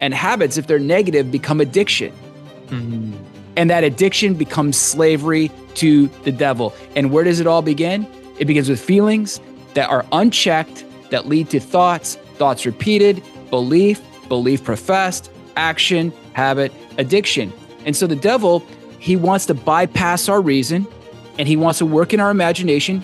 And habits, if they're negative, become addiction. Mm-hmm. And that addiction becomes slavery to the devil. And where does it all begin? It begins with feelings that are unchecked, that lead to thoughts, thoughts repeated, belief, belief professed, action, habit, addiction. And so the devil, he wants to bypass our reason and he wants to work in our imagination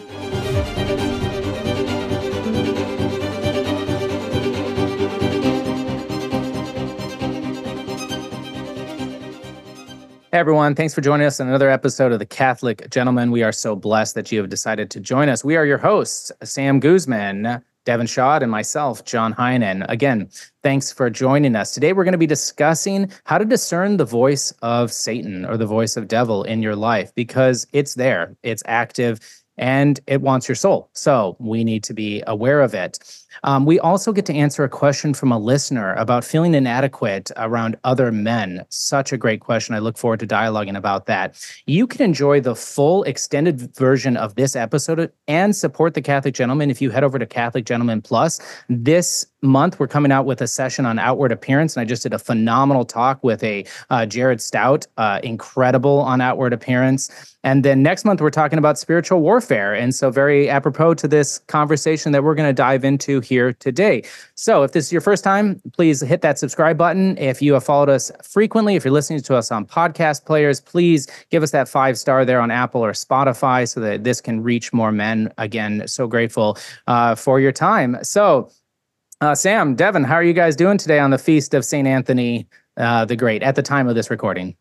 Hey everyone, thanks for joining us on another episode of The Catholic Gentleman. We are so blessed that you have decided to join us. We are your hosts, Sam Guzman, Devin Schadt, and myself, John Heinen. Again, thanks for joining us. Today we're going to be discussing how to discern the voice of Satan or the voice of devil in your life because it's there, it's active, and it wants your soul. So we need to be aware of it. Um, we also get to answer a question from a listener about feeling inadequate around other men. Such a great question. I look forward to dialoguing about that. You can enjoy the full extended version of this episode and support the Catholic Gentleman if you head over to Catholic Gentleman Plus. This month we're coming out with a session on outward appearance and i just did a phenomenal talk with a uh, jared stout uh, incredible on outward appearance and then next month we're talking about spiritual warfare and so very apropos to this conversation that we're going to dive into here today. So, if this is your first time, please hit that subscribe button. If you have followed us frequently, if you're listening to us on podcast players, please give us that five star there on Apple or Spotify so that this can reach more men. Again, so grateful uh, for your time. So, uh, Sam, Devin, how are you guys doing today on the feast of St. Anthony uh, the Great at the time of this recording?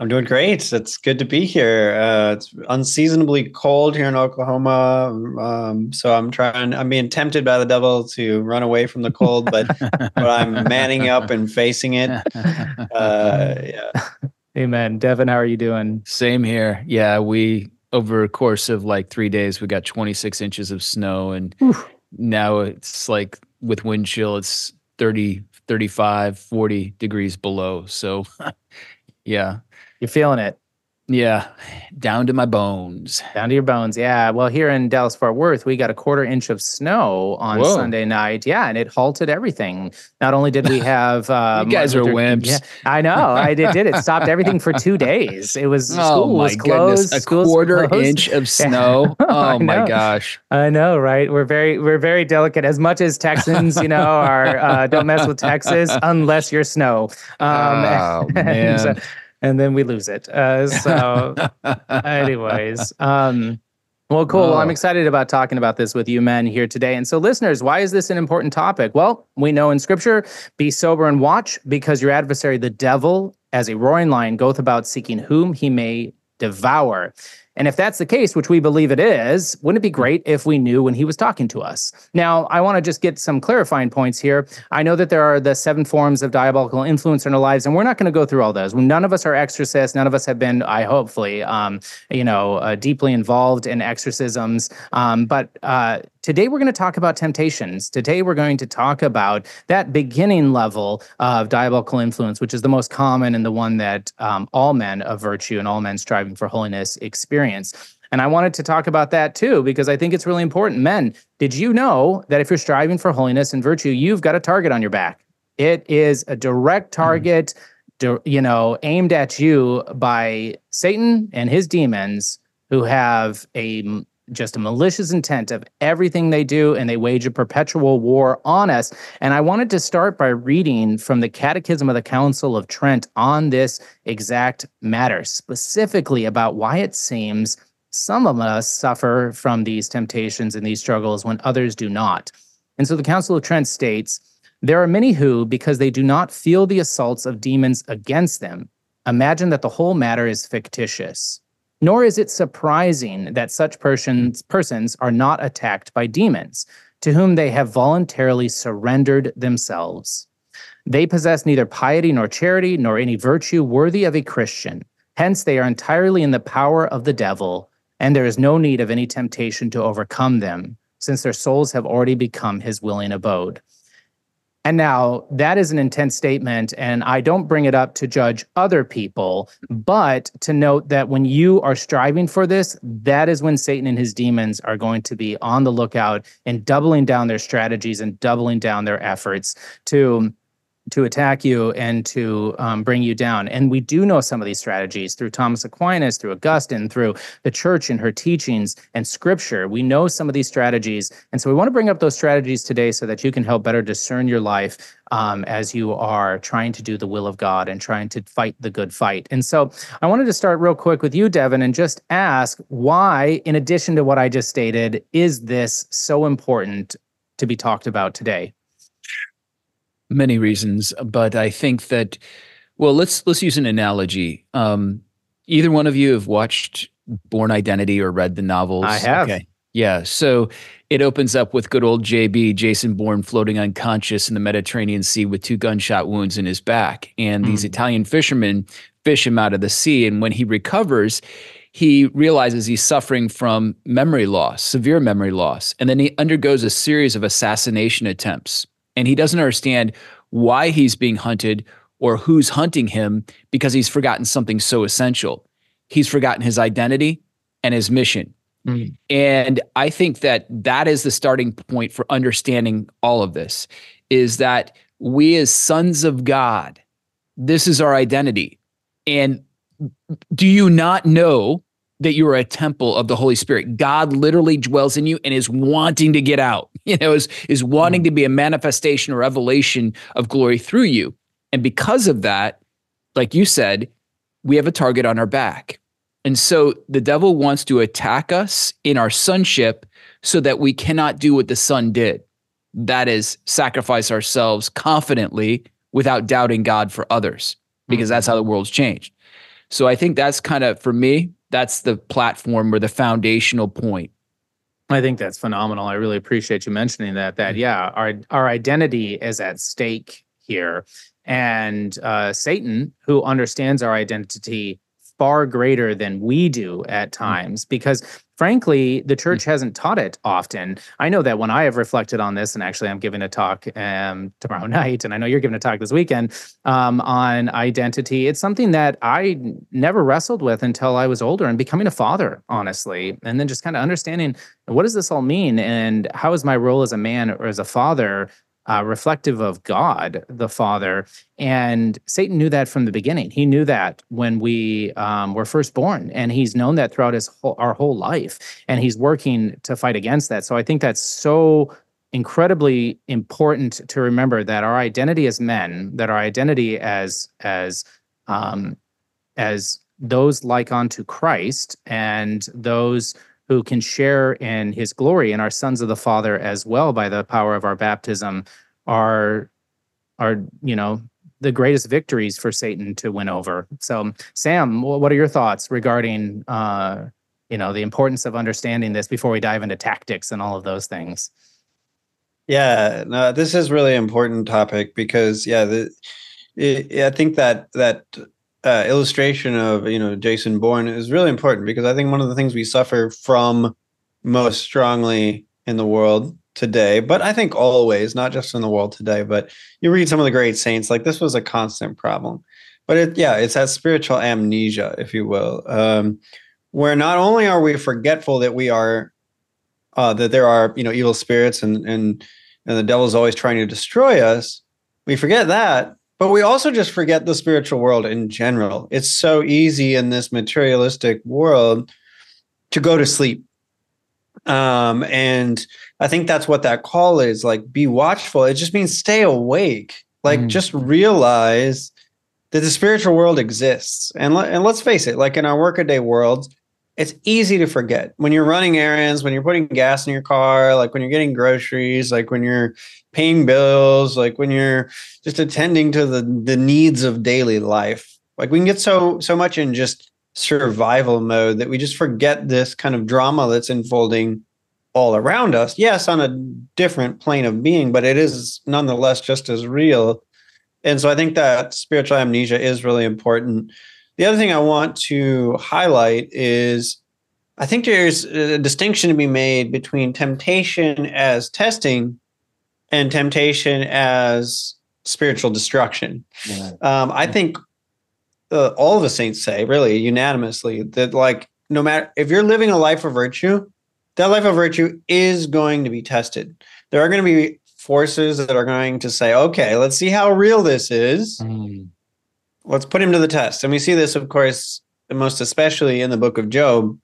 I'm doing great. It's good to be here. Uh, it's unseasonably cold here in Oklahoma, um, so I'm trying. I'm being tempted by the devil to run away from the cold, but but I'm manning up and facing it. Uh, yeah. Amen. Devin, how are you doing? Same here. Yeah, we over a course of like three days, we got 26 inches of snow, and Oof. now it's like with wind chill, it's 30, 35, 40 degrees below. So, yeah, you're feeling it. Yeah, down to my bones. Down to your bones. Yeah. Well, here in Dallas Fort Worth, we got a quarter inch of snow on Whoa. Sunday night. Yeah, and it halted everything. Not only did we have uh, you guys are wimps. Yeah, I know. I did. Did it stopped everything for two days? It was oh school was closed. Goodness. A quarter closed. inch of snow. Oh my gosh. I know, right? We're very we're very delicate. As much as Texans, you know, are uh, don't mess with Texas unless you're snow. Um, oh man. So, and then we lose it. Uh, so, anyways, um, well, cool. Well, I'm excited about talking about this with you men here today. And so, listeners, why is this an important topic? Well, we know in Scripture, be sober and watch, because your adversary, the devil, as a roaring lion, goeth about seeking whom he may devour. And if that's the case, which we believe it is, wouldn't it be great if we knew when he was talking to us? Now, I want to just get some clarifying points here. I know that there are the seven forms of diabolical influence in our lives, and we're not going to go through all those. None of us are exorcists. None of us have been, I hopefully, um, you know, uh, deeply involved in exorcisms. Um, but uh, Today, we're going to talk about temptations. Today, we're going to talk about that beginning level of diabolical influence, which is the most common and the one that um, all men of virtue and all men striving for holiness experience. And I wanted to talk about that too, because I think it's really important. Men, did you know that if you're striving for holiness and virtue, you've got a target on your back? It is a direct mm-hmm. target, mm. you know, aimed at you by Satan and his demons who have a just a malicious intent of everything they do, and they wage a perpetual war on us. And I wanted to start by reading from the Catechism of the Council of Trent on this exact matter, specifically about why it seems some of us suffer from these temptations and these struggles when others do not. And so the Council of Trent states there are many who, because they do not feel the assaults of demons against them, imagine that the whole matter is fictitious nor is it surprising that such persons, persons are not attacked by demons, to whom they have voluntarily surrendered themselves. They possess neither piety nor charity, nor any virtue worthy of a Christian. Hence, they are entirely in the power of the devil, and there is no need of any temptation to overcome them, since their souls have already become his willing abode. And now that is an intense statement. And I don't bring it up to judge other people, but to note that when you are striving for this, that is when Satan and his demons are going to be on the lookout and doubling down their strategies and doubling down their efforts to to attack you and to um, bring you down. And we do know some of these strategies through Thomas Aquinas, through Augustine, through the church and her teachings and scripture. We know some of these strategies. And so we want to bring up those strategies today so that you can help better discern your life um, as you are trying to do the will of God and trying to fight the good fight. And so I wanted to start real quick with you, Devin, and just ask why, in addition to what I just stated, is this so important to be talked about today? Many reasons, but I think that well, let's let's use an analogy. Um, either one of you have watched Bourne Identity or read the novels? I have. Okay. Yeah. So it opens up with good old JB, Jason Bourne, floating unconscious in the Mediterranean Sea with two gunshot wounds in his back. And mm. these Italian fishermen fish him out of the sea. And when he recovers, he realizes he's suffering from memory loss, severe memory loss. And then he undergoes a series of assassination attempts and he doesn't understand why he's being hunted or who's hunting him because he's forgotten something so essential. He's forgotten his identity and his mission. Mm. And I think that that is the starting point for understanding all of this is that we as sons of God, this is our identity. And do you not know that you are a temple of the Holy Spirit. God literally dwells in you and is wanting to get out, you know, is, is wanting mm. to be a manifestation or revelation of glory through you. And because of that, like you said, we have a target on our back. And so the devil wants to attack us in our sonship so that we cannot do what the son did. That is, sacrifice ourselves confidently without doubting God for others, because that's how the world's changed. So I think that's kind of, for me, that's the platform or the foundational point. I think that's phenomenal. I really appreciate you mentioning that. That yeah, our our identity is at stake here, and uh, Satan, who understands our identity far greater than we do at mm. times, because frankly, the church mm. hasn't taught it often. I know that when I have reflected on this, and actually I'm giving a talk um, tomorrow night, and I know you're giving a talk this weekend um, on identity, it's something that I never wrestled with until I was older and becoming a father, honestly, and then just kind of understanding what does this all mean and how is my role as a man or as a father uh, reflective of God the Father. And Satan knew that from the beginning. He knew that when we um, were first born, and he's known that throughout his whole, our whole life. And he's working to fight against that. So I think that's so incredibly important to remember that our identity as men, that our identity as as um, as those like unto Christ, and those who can share in his glory and our sons of the Father as well by the power of our baptism are are you know the greatest victories for Satan to win over. So, Sam, what are your thoughts regarding uh, you know the importance of understanding this before we dive into tactics and all of those things? Yeah, no, this is really important topic because yeah, the, it, I think that that uh, illustration of you know Jason Bourne is really important because I think one of the things we suffer from most strongly in the world today, but I think always, not just in the world today, but you read some of the great saints, like this was a constant problem. But it, yeah, it's that spiritual amnesia, if you will, um, where not only are we forgetful that we are, uh, that there are you know evil spirits and and and the devil's always trying to destroy us, we forget that, but we also just forget the spiritual world in general. It's so easy in this materialistic world to go to sleep. Um, and I think that's what that call is like be watchful. It just means stay awake. Like mm. just realize that the spiritual world exists. And, le- and let's face it, like in our workaday worlds, it's easy to forget when you're running errands, when you're putting gas in your car, like when you're getting groceries, like when you're paying bills, like when you're just attending to the the needs of daily life. Like we can get so so much in just survival mode that we just forget this kind of drama that's unfolding all around us. Yes, on a different plane of being, but it is nonetheless just as real. And so I think that spiritual amnesia is really important. The other thing I want to highlight is I think there's a distinction to be made between temptation as testing and temptation as spiritual destruction. Yeah. Um, I think uh, all the saints say, really unanimously, that like no matter if you're living a life of virtue, that life of virtue is going to be tested. There are going to be forces that are going to say, okay, let's see how real this is. Mm. Let's put him to the test. And we see this, of course, most especially in the book of Job,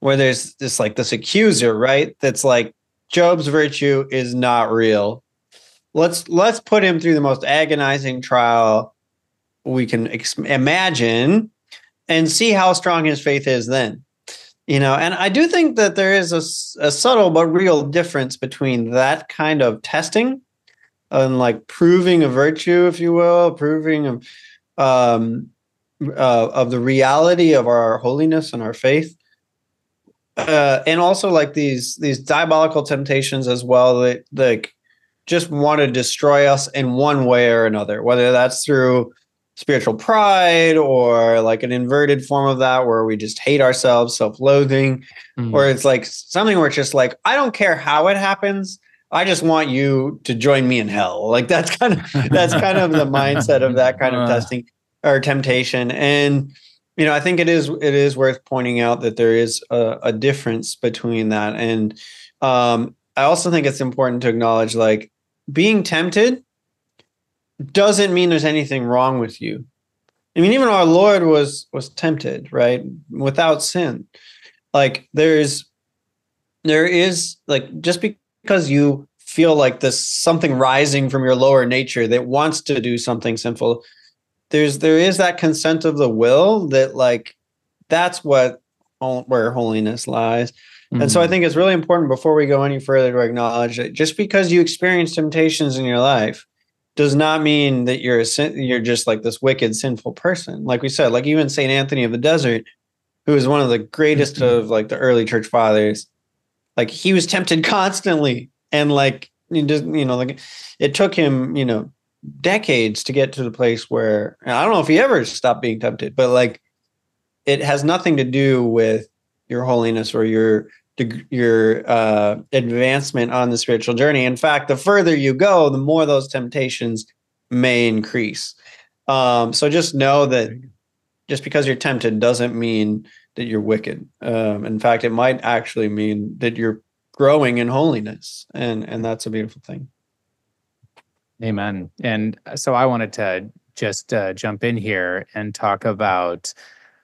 where there's this like this accuser, right? That's like Job's virtue is not real. Let's let's put him through the most agonizing trial we can ex- imagine and see how strong his faith is then. You know, and I do think that there is a, a subtle but real difference between that kind of testing and like proving a virtue, if you will, proving of, um, uh, of the reality of our holiness and our faith, uh, and also like these these diabolical temptations as well that like just want to destroy us in one way or another, whether that's through spiritual pride or like an inverted form of that where we just hate ourselves, self-loathing, mm. or it's like something where it's just like, I don't care how it happens. I just want you to join me in hell. Like that's kind of that's kind of the mindset of that kind of uh. testing or temptation. And you know, I think it is it is worth pointing out that there is a, a difference between that. And um, I also think it's important to acknowledge like being tempted doesn't mean there's anything wrong with you. I mean, even our Lord was was tempted, right? Without sin. Like there's there is like just because you feel like this something rising from your lower nature that wants to do something sinful, there's there is that consent of the will that like that's what where holiness lies. Mm-hmm. And so I mm-hmm. think it's really important before we go any further to acknowledge that just because you experience temptations in your life does not mean that you're a sin, you're just like this wicked sinful person like we said like even saint anthony of the desert who is one of the greatest mm-hmm. of like the early church fathers like he was tempted constantly and like you just you know like it took him you know decades to get to the place where i don't know if he ever stopped being tempted but like it has nothing to do with your holiness or your your uh, advancement on the spiritual journey. In fact, the further you go, the more those temptations may increase. Um, so just know that just because you're tempted doesn't mean that you're wicked. Um, in fact, it might actually mean that you're growing in holiness, and and that's a beautiful thing. Amen. And so I wanted to just uh, jump in here and talk about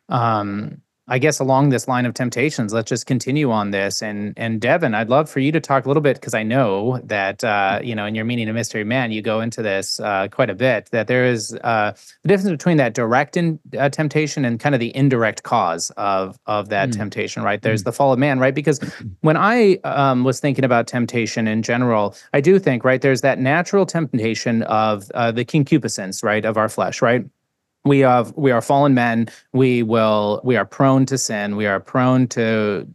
um, I guess along this line of temptations, let's just continue on this. And and Devin, I'd love for you to talk a little bit because I know that uh, you know in your meaning of mystery man, you go into this uh, quite a bit. That there is uh, the difference between that direct in, uh, temptation and kind of the indirect cause of of that mm. temptation. Right? There's mm. the fall of man. Right? Because when I um, was thinking about temptation in general, I do think right there's that natural temptation of uh, the concupiscence right of our flesh. Right? We have we are fallen men. We will we are prone to sin. We are prone to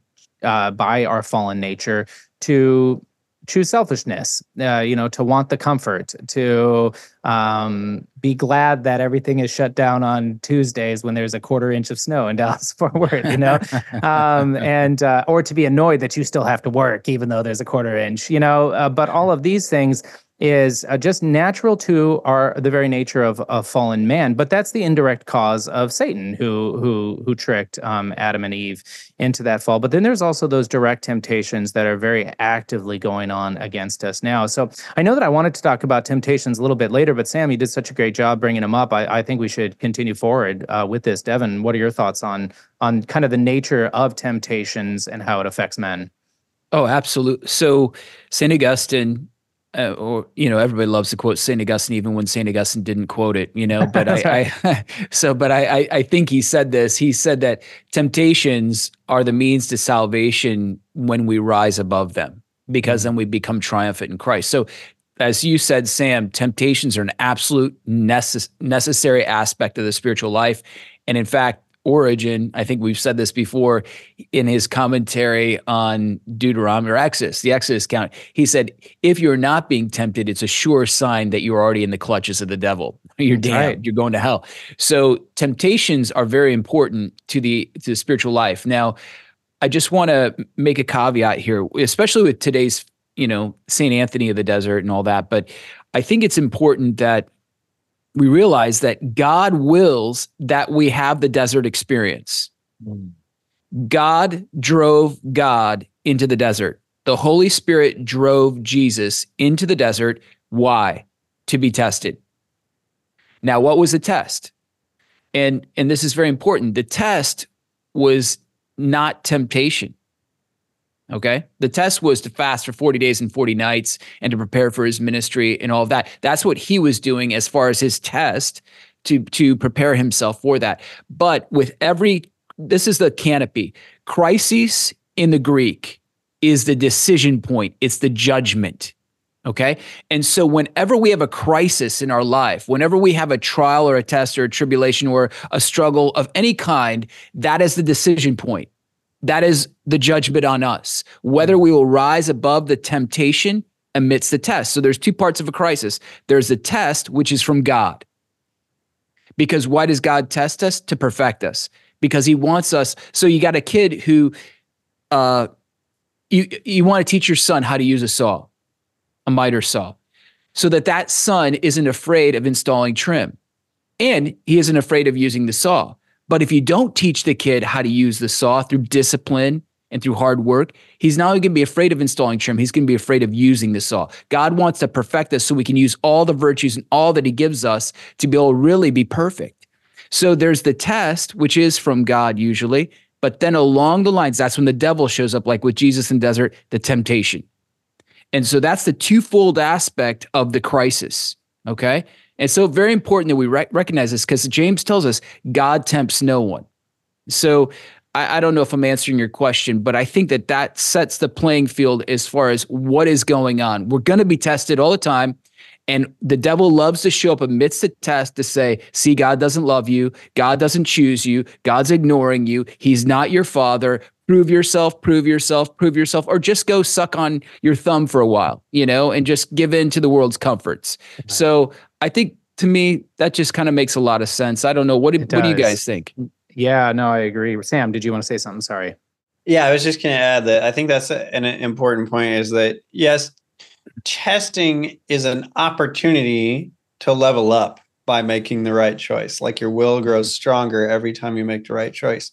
uh, by our fallen nature to choose selfishness uh, you know to want the comfort to um, be glad that everything is shut down on tuesdays when there's a quarter inch of snow in dallas fort worth you know? Um, and uh, or to be annoyed that you still have to work even though there's a quarter inch you know? Uh, but all of these things is uh, just natural to our the very nature of, of fallen man but that's the indirect cause of satan who who who tricked um, adam and eve into that fall. But then there's also those direct temptations that are very actively going on against us now. So i know that i wanted to talk about temptations a little bit later but sam you did such a great job bringing them up. I, I think we should continue forward uh, with this. Devin what are your thoughts on on kind of the nature of temptations and how it affects men? Oh absolutely so st augustine uh, or you know everybody loves to quote Saint Augustine even when Saint Augustine didn't quote it you know but I, I, so but I, I think he said this. He said that temptations are the means to salvation when we rise above them because mm-hmm. then we become triumphant in Christ. So as you said Sam temptations are an absolute necess- necessary aspect of the spiritual life. And in fact Origen, I think we've said this before in his commentary on Deuteronomy or Exodus, the Exodus count. He said, if you're not being tempted, it's a sure sign that you're already in the clutches of the devil. You're damned. Right. You're going to hell. So temptations are very important to the to the spiritual life. Now, I just want to make a caveat here, especially with today's you know, St. Anthony of the desert and all that. But I think it's important that we realize that God wills that we have the desert experience. God drove God into the desert. The Holy Spirit drove Jesus into the desert. Why? To be tested. Now, what was the test? And and this is very important. The test was not temptation. Okay. The test was to fast for 40 days and 40 nights and to prepare for his ministry and all of that. That's what he was doing as far as his test to, to prepare himself for that. But with every, this is the canopy. Crisis in the Greek is the decision point, it's the judgment. Okay. And so, whenever we have a crisis in our life, whenever we have a trial or a test or a tribulation or a struggle of any kind, that is the decision point. That is the judgment on us, whether we will rise above the temptation amidst the test. So there's two parts of a crisis. There's the test, which is from God. Because why does God test us? To perfect us. Because he wants us. So you got a kid who uh you you want to teach your son how to use a saw, a miter saw, so that that son isn't afraid of installing trim. And he isn't afraid of using the saw. But if you don't teach the kid how to use the saw through discipline and through hard work, he's not only going to be afraid of installing trim, he's going to be afraid of using the saw. God wants to perfect us so we can use all the virtues and all that he gives us to be able to really be perfect. So there's the test, which is from God usually, but then along the lines, that's when the devil shows up, like with Jesus in the desert, the temptation. And so that's the twofold aspect of the crisis. Okay. And so, very important that we rec- recognize this because James tells us God tempts no one. So, I, I, don't know if I'm answering your question, but I think that that sets the playing field as far as what is going on. We're going to be tested all the time. And the devil loves to show up amidst the test to say, see, God doesn't love you. God doesn't choose you. God's ignoring you. He's not your father. Prove yourself, prove yourself, prove yourself, or just go suck on your thumb for a while, you know, and just give in to the world's comforts. So I think to me, that just kind of makes a lot of sense. I don't know. What do, what do you guys think? Yeah, no, I agree. Sam, did you want to say something? Sorry. Yeah, I was just going to add that I think that's an important point is that, yes, testing is an opportunity to level up by making the right choice. Like your will grows stronger every time you make the right choice.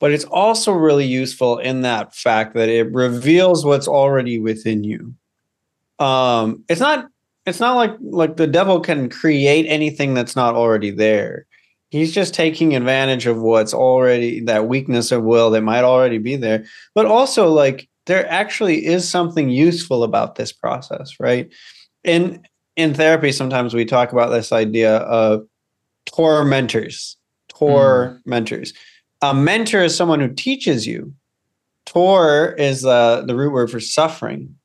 But it's also really useful in that fact that it reveals what's already within you. Um, it's not it's not like like the devil can create anything that's not already there. He's just taking advantage of what's already that weakness of will that might already be there. But also like there actually is something useful about this process, right? In in therapy sometimes we talk about this idea of tormentors. Tormentors. Mm. A mentor is someone who teaches you. Tor is uh, the root word for suffering.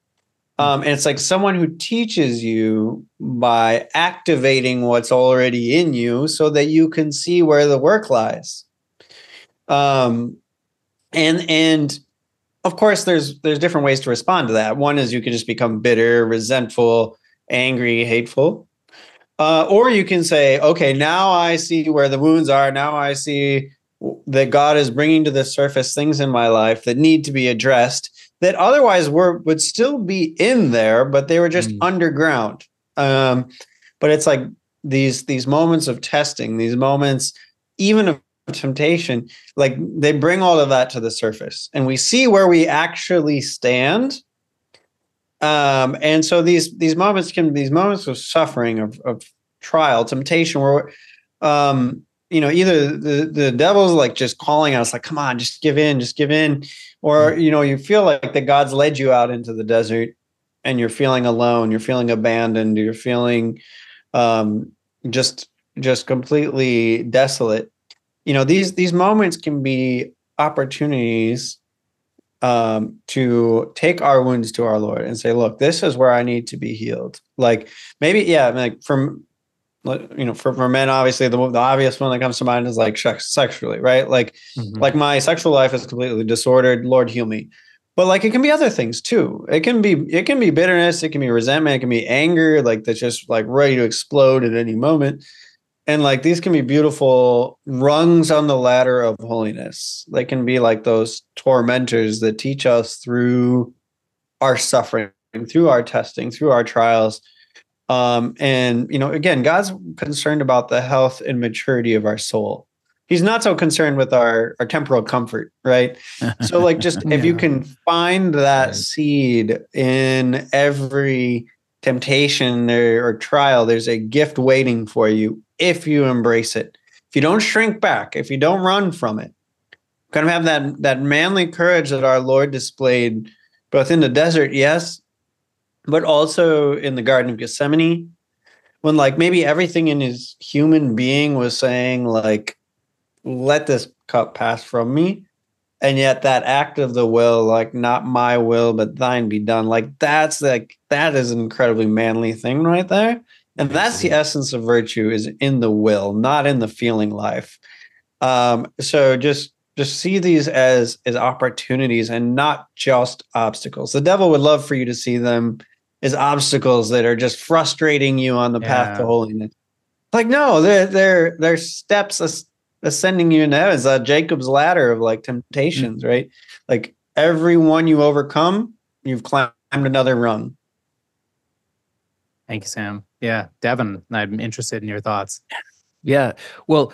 Um, and it's like someone who teaches you by activating what's already in you so that you can see where the work lies. Um, and and of course there's there's different ways to respond to that. One is you can just become bitter, resentful, angry, hateful. Uh, or you can say, okay, now I see where the wounds are. Now I see that God is bringing to the surface things in my life that need to be addressed that otherwise were would still be in there, but they were just mm. underground. Um, but it's like these these moments of testing, these moments, even of temptation, like they bring all of that to the surface, and we see where we actually stand. Um, and so these these moments can these moments of suffering of, of trial, temptation, where um, you know either the the devil's like just calling us like, come on, just give in, just give in, or you know you feel like that god's led you out into the desert and you're feeling alone you're feeling abandoned you're feeling um, just just completely desolate. You know these these moments can be opportunities um, to take our wounds to our lord and say look this is where i need to be healed. Like maybe yeah like from you know, for, for men, obviously the, the obvious one that comes to mind is like sexually, right? Like, mm-hmm. like my sexual life is completely disordered. Lord, heal me. But like, it can be other things too. It can be, it can be bitterness. It can be resentment. It can be anger, like that's just like ready to explode at any moment. And like these can be beautiful rungs on the ladder of holiness. They can be like those tormentors that teach us through our suffering through our testing, through our trials. Um, and you know, again, God's concerned about the health and maturity of our soul. He's not so concerned with our our temporal comfort, right? So, like, just yeah. if you can find that right. seed in every temptation or, or trial, there's a gift waiting for you if you embrace it. If you don't shrink back, if you don't run from it, kind of have that that manly courage that our Lord displayed both in the desert, yes, but also in the Garden of Gethsemane, when like maybe everything in his human being was saying, like, let this cup pass from me. And yet that act of the will, like not my will, but thine be done, like that's like that is an incredibly manly thing right there. And that's the essence of virtue is in the will, not in the feeling life. Um, so just just see these as as opportunities and not just obstacles. The devil would love for you to see them as obstacles that are just frustrating you on the yeah. path to holiness. Like no, they're they're they're steps ascending you now as a Jacob's ladder of like temptations, mm-hmm. right? Like every one you overcome, you've climbed another rung. Thank you, Sam. Yeah, Devin, I'm interested in your thoughts. Yeah. Well,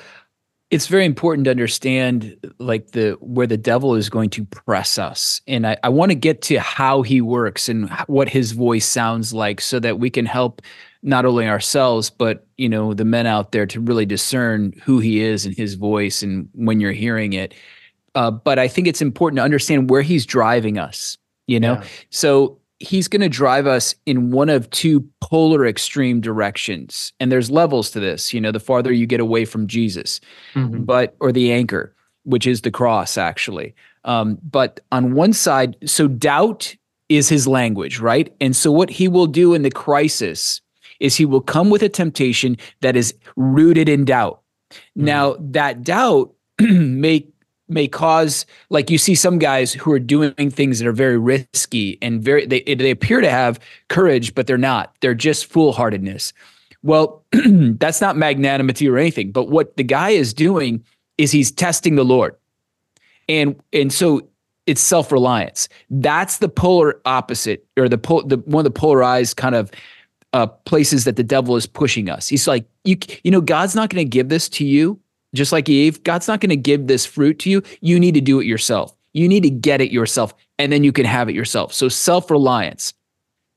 it's very important to understand like the where the devil is going to press us. And i, I want to get to how he works and what his voice sounds like so that we can help not only ourselves but you know the men out there to really discern who he is and his voice and when you're hearing it. Uh, but i think it's important to understand where he's driving us you know? Yeah. so he's going to drive us in one of two polar extreme directions and there's levels to this you know the farther you get away from jesus mm-hmm. but or the anchor which is the cross actually um, but on one side so doubt is his language right and so what he will do in the crisis is he will come with a temptation that is rooted in doubt mm-hmm. now that doubt may may cause like you see some guys who are doing things that are very risky and very they they appear to have courage but they're not. They're just foolhardiness. Well that's not magnanimity or anything but what the guy is doing is he's testing the lord. And and so it's self-reliance. That's the polar opposite or the, pol- the one of the polarized kind of uh, places that the devil is pushing us. He's like you you know god's not going to give this to you just like Eve, God's not going to give this fruit to you. You need to do it yourself. You need to get it yourself, and then you can have it yourself. So self reliance.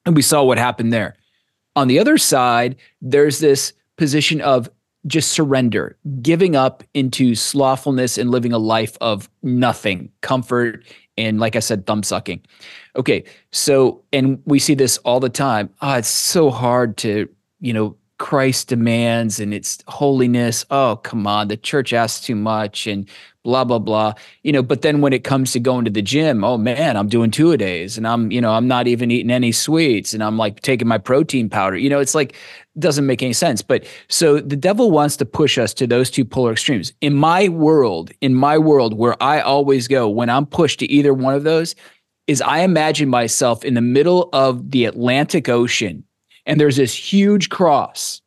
And we saw what happened there. On the other side, there's this position of just surrender, giving up into slothfulness and living a life of nothing, comfort, and like I said, thumb sucking. Okay, so, and we see this all the time. Oh, it's so hard to, you know, Christ demands and it's holiness. Oh, come on, the church asks too much and blah blah blah. You know, but then when it comes to going to the gym, oh man, I'm doing two a days and I'm, you know, I'm not even eating any sweets and I'm like taking my protein powder. You know, it's like doesn't make any sense. But so the devil wants to push us to those two polar extremes. In my world, in my world where I always go when I'm pushed to either one of those is I imagine myself in the middle of the Atlantic Ocean and there's this huge cross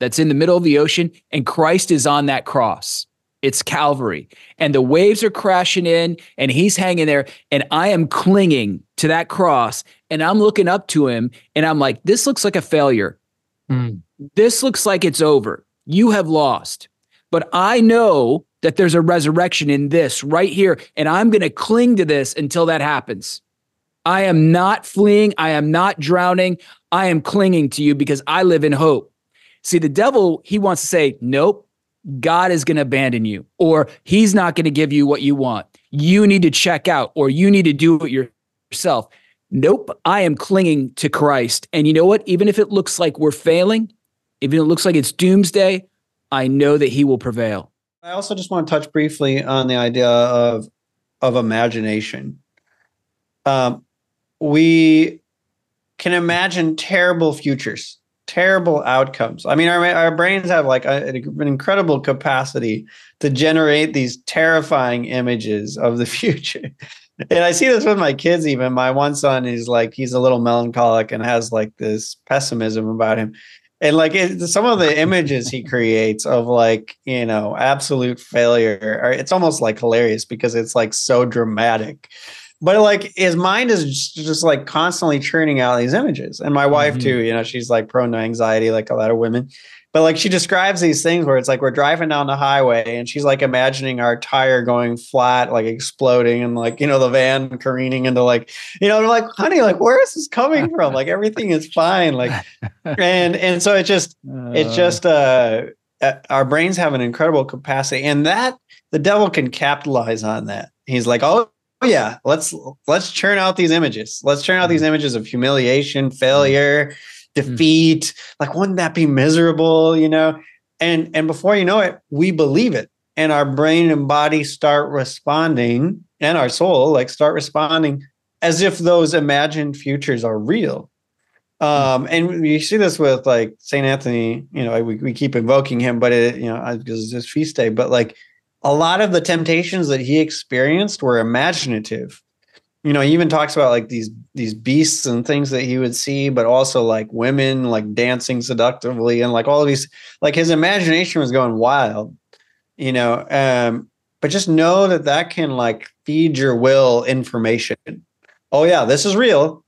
that's in the middle of the ocean, and Christ is on that cross. It's Calvary. And the waves are crashing in, and he's hanging there. And I am clinging to that cross, and I'm looking up to him, and I'm like, this looks like a failure. Mm. This looks like it's over. You have lost. But I know that there's a resurrection in this right here, and I'm going to cling to this until that happens. I am not fleeing. I am not drowning. I am clinging to you because I live in hope. See, the devil, he wants to say, nope, God is going to abandon you, or he's not going to give you what you want. You need to check out, or you need to do it yourself. Nope, I am clinging to Christ. And you know what? Even if it looks like we're failing, even if it looks like it's doomsday, I know that he will prevail. I also just want to touch briefly on the idea of of imagination. Um, we can imagine terrible futures, terrible outcomes. I mean, our, our brains have like a, an incredible capacity to generate these terrifying images of the future. and I see this with my kids, even. My one son is like, he's a little melancholic and has like this pessimism about him. And like it, some of the images he creates of like, you know, absolute failure, it's almost like hilarious because it's like so dramatic but like his mind is just, just, like constantly churning out these images. And my wife mm-hmm. too, you know, she's like prone to anxiety, like a lot of women. But like she describes these things where it's like we're driving down the highway and she's like imagining our tire going flat, like exploding, and like you know the van careening into like you know, like honey, like where is this coming from? Like everything is fine, like and and so it just it's just uh, uh our brains have an incredible capacity, and that the devil can capitalize on that. He's like, oh yeah, let's let's churn out these images. Let's churn out these mm-hmm. images of humiliation, failure, defeat. Mm. Like, wouldn't that be miserable? You know? And and before you know it, we believe it. And our brain and body start responding, and our soul like start responding as if those imagined futures are real. Um, and you see this with like Saint Anthony, you know, we, we keep invoking him, but it, you know, because it's his feast day, but like a lot of the temptations that he experienced were imaginative. You know, he even talks about like these these beasts and things that he would see, but also like women like dancing seductively and like all of these like his imagination was going wild. You know, um, but just know that that can like feed your will information. Oh yeah, this is real.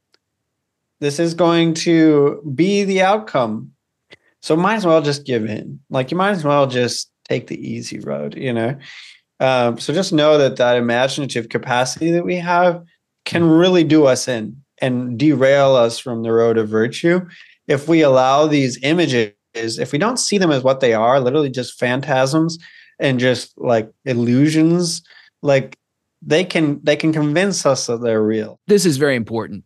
This is going to be the outcome. So might as well just give in. Like you might as well just take the easy road, you know? Um, so just know that that imaginative capacity that we have can really do us in and derail us from the road of virtue. If we allow these images if we don't see them as what they are literally just phantasms and just like illusions like they can they can convince us that they're real. This is very important.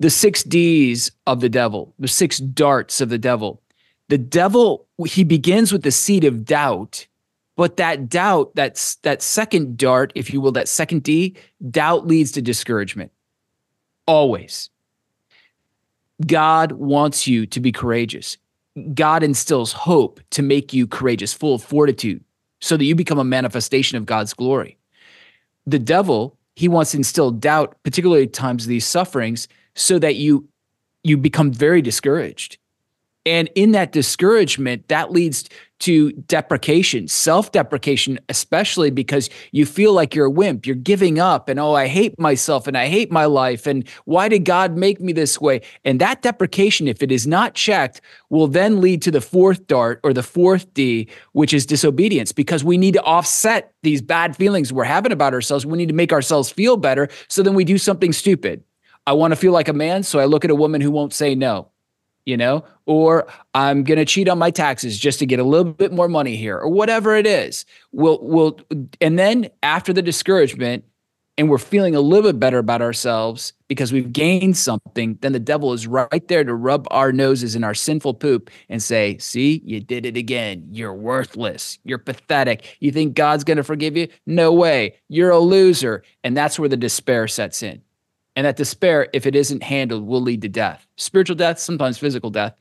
The six d's of the devil the six darts of the devil the devil he begins with the seed of doubt but that doubt that's that second dart if you will that second d doubt leads to discouragement. Always. God wants you to be courageous. God instills hope to make you courageous full of fortitude so that you become a manifestation of god's glory. The devil he wants to instill doubt particularly at times of these sufferings so that you you become very discouraged and in that discouragement, that leads to deprecation, self deprecation, especially because you feel like you're a wimp. You're giving up, and oh, I hate myself and I hate my life. And why did God make me this way? And that deprecation, if it is not checked, will then lead to the fourth dart or the fourth D, which is disobedience, because we need to offset these bad feelings we're having about ourselves. We need to make ourselves feel better. So then we do something stupid. I want to feel like a man, so I look at a woman who won't say no you know, or I'm going to cheat on my taxes just to get a little bit more money here or whatever it is. We'll, we'll, and then after the discouragement and we're feeling a little bit better about ourselves because we've gained something, then the devil is right there to rub our noses in our sinful poop and say, See, you did it again. You're worthless. You're pathetic. You think God's going to forgive you? No way. You're a loser. And that's where the despair sets in. And that despair, if it isn't handled, will lead to death. Spiritual death, sometimes physical death.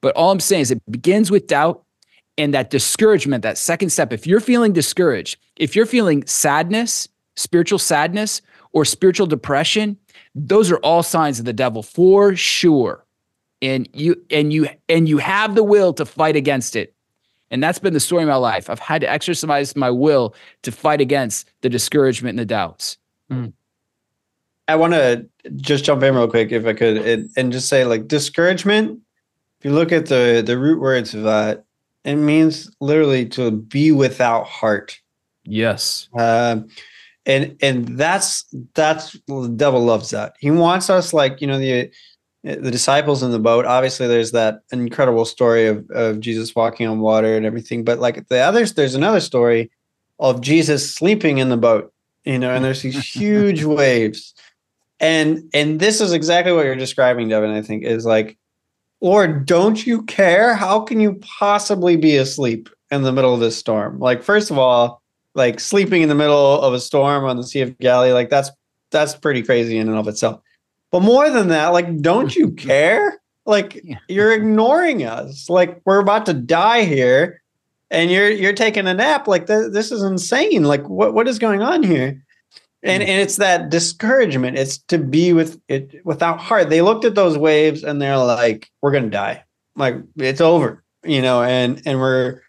But all I'm saying is it begins with doubt and that discouragement, that second step. If you're feeling discouraged, if you're feeling sadness, spiritual sadness, or spiritual depression, those are all signs of the devil for sure. And you and you and you have the will to fight against it. And that's been the story of my life. I've had to exercise my will to fight against the discouragement and the doubts. Mm. I want to just jump in real quick, if I could, and, and, just say like discouragement. If you look at the the root words of that, it means literally to be without heart. Yes. Um, and and that's that's the devil loves that. He wants us like you know the the disciples in the boat. Obviously, there's that incredible story of of Jesus walking on water and everything. But like the others, there's another story of Jesus sleeping in the boat. You know, and there's these huge waves and and this is exactly what you're describing devin i think is like lord don't you care? How can you possibly be asleep in the middle of this storm? Like first of all like sleeping in the middle of a storm on the sea of galilee like that's that's pretty crazy in and of itself. But more than that like don't you care? Like you're ignoring us. Like we're about to die here and you're you're taking a nap. Like th- this is insane. Like what what is going on here and and it's that discouragement. It's to be with it without heart. They looked at those waves and they're like we're gonna die. Like it's over you know and and we're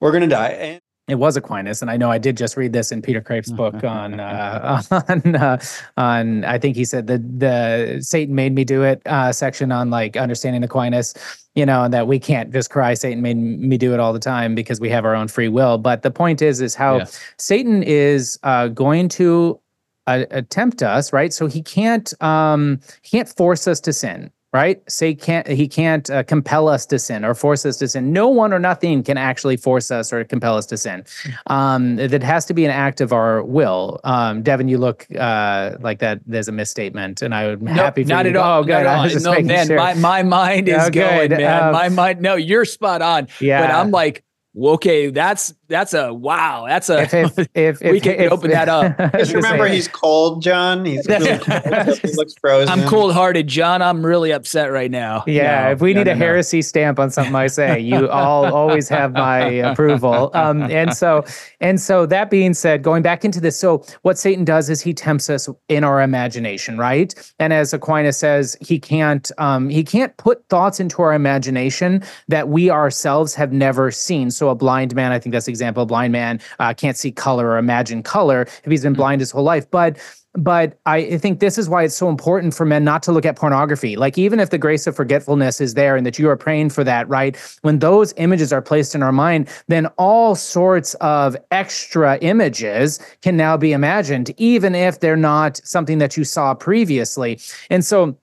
we're gonna die. And it was Aquinas, and I know I did just read this in Peter Kreeft's book on uh, on uh, on. I think he said the the Satan made me do it uh, section on like understanding Aquinas, you know, and that we can't just cry Satan made me do it all the time because we have our own free will. But the point is, is how. Satan is uh, going to uh, attempt us, right? So he can't um, he can't force us to sin right? Say can't he can't uh, compel us to sin or force us to sin. No one or nothing can actually force us or compel us to sin. Um, that has to be an act of our will. Um, Devin, you look uh, like that. There's a misstatement, and I'm nope, happy. For not you. at all. Oh, good. No, man, sure. my my mind is going, man. Um, my mind. No, you're spot on. Yeah. But I'm like, okay, that's that's a wow. That's a if, if, if we can if, open that up. Just remember, he's cold, John. He's really cold. he looks frozen. I'm cold hearted, John. I'm really upset right now. Yeah, no, if we no, need no, a heresy stamp on something I say, you all always have my approval. Um, and so and so that being said, going back into this, so what Satan does is he tempts us in our imagination, right? And as Aquinas says, he can't um, he can't put thoughts into our imagination that we ourselves have never seen. So a blind man, I think that's example, a blind man uh, can't see color or imagine color if he's been mm-hmm. blind his whole life. But but I think this is why it's so important for men not to look at pornography. Like, even if the grace of forgetfulness is there and that you are praying for that, right? When those images are placed in our mind, then all sorts of extra images can now be imagined, even if they're not something that you saw previously. And so,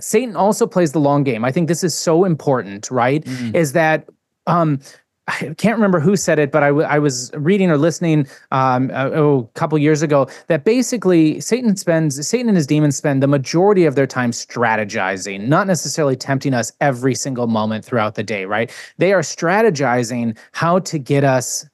Satan also plays the long game. I think this is so important, right? Mm-hmm. Is that um, I can't remember who said it, but I, w- I was reading or listening um, uh, oh, a couple years ago that basically Satan spends Satan and his demons spend the majority of their time strategizing, not necessarily tempting us every single moment throughout the day. Right? They are strategizing how to get us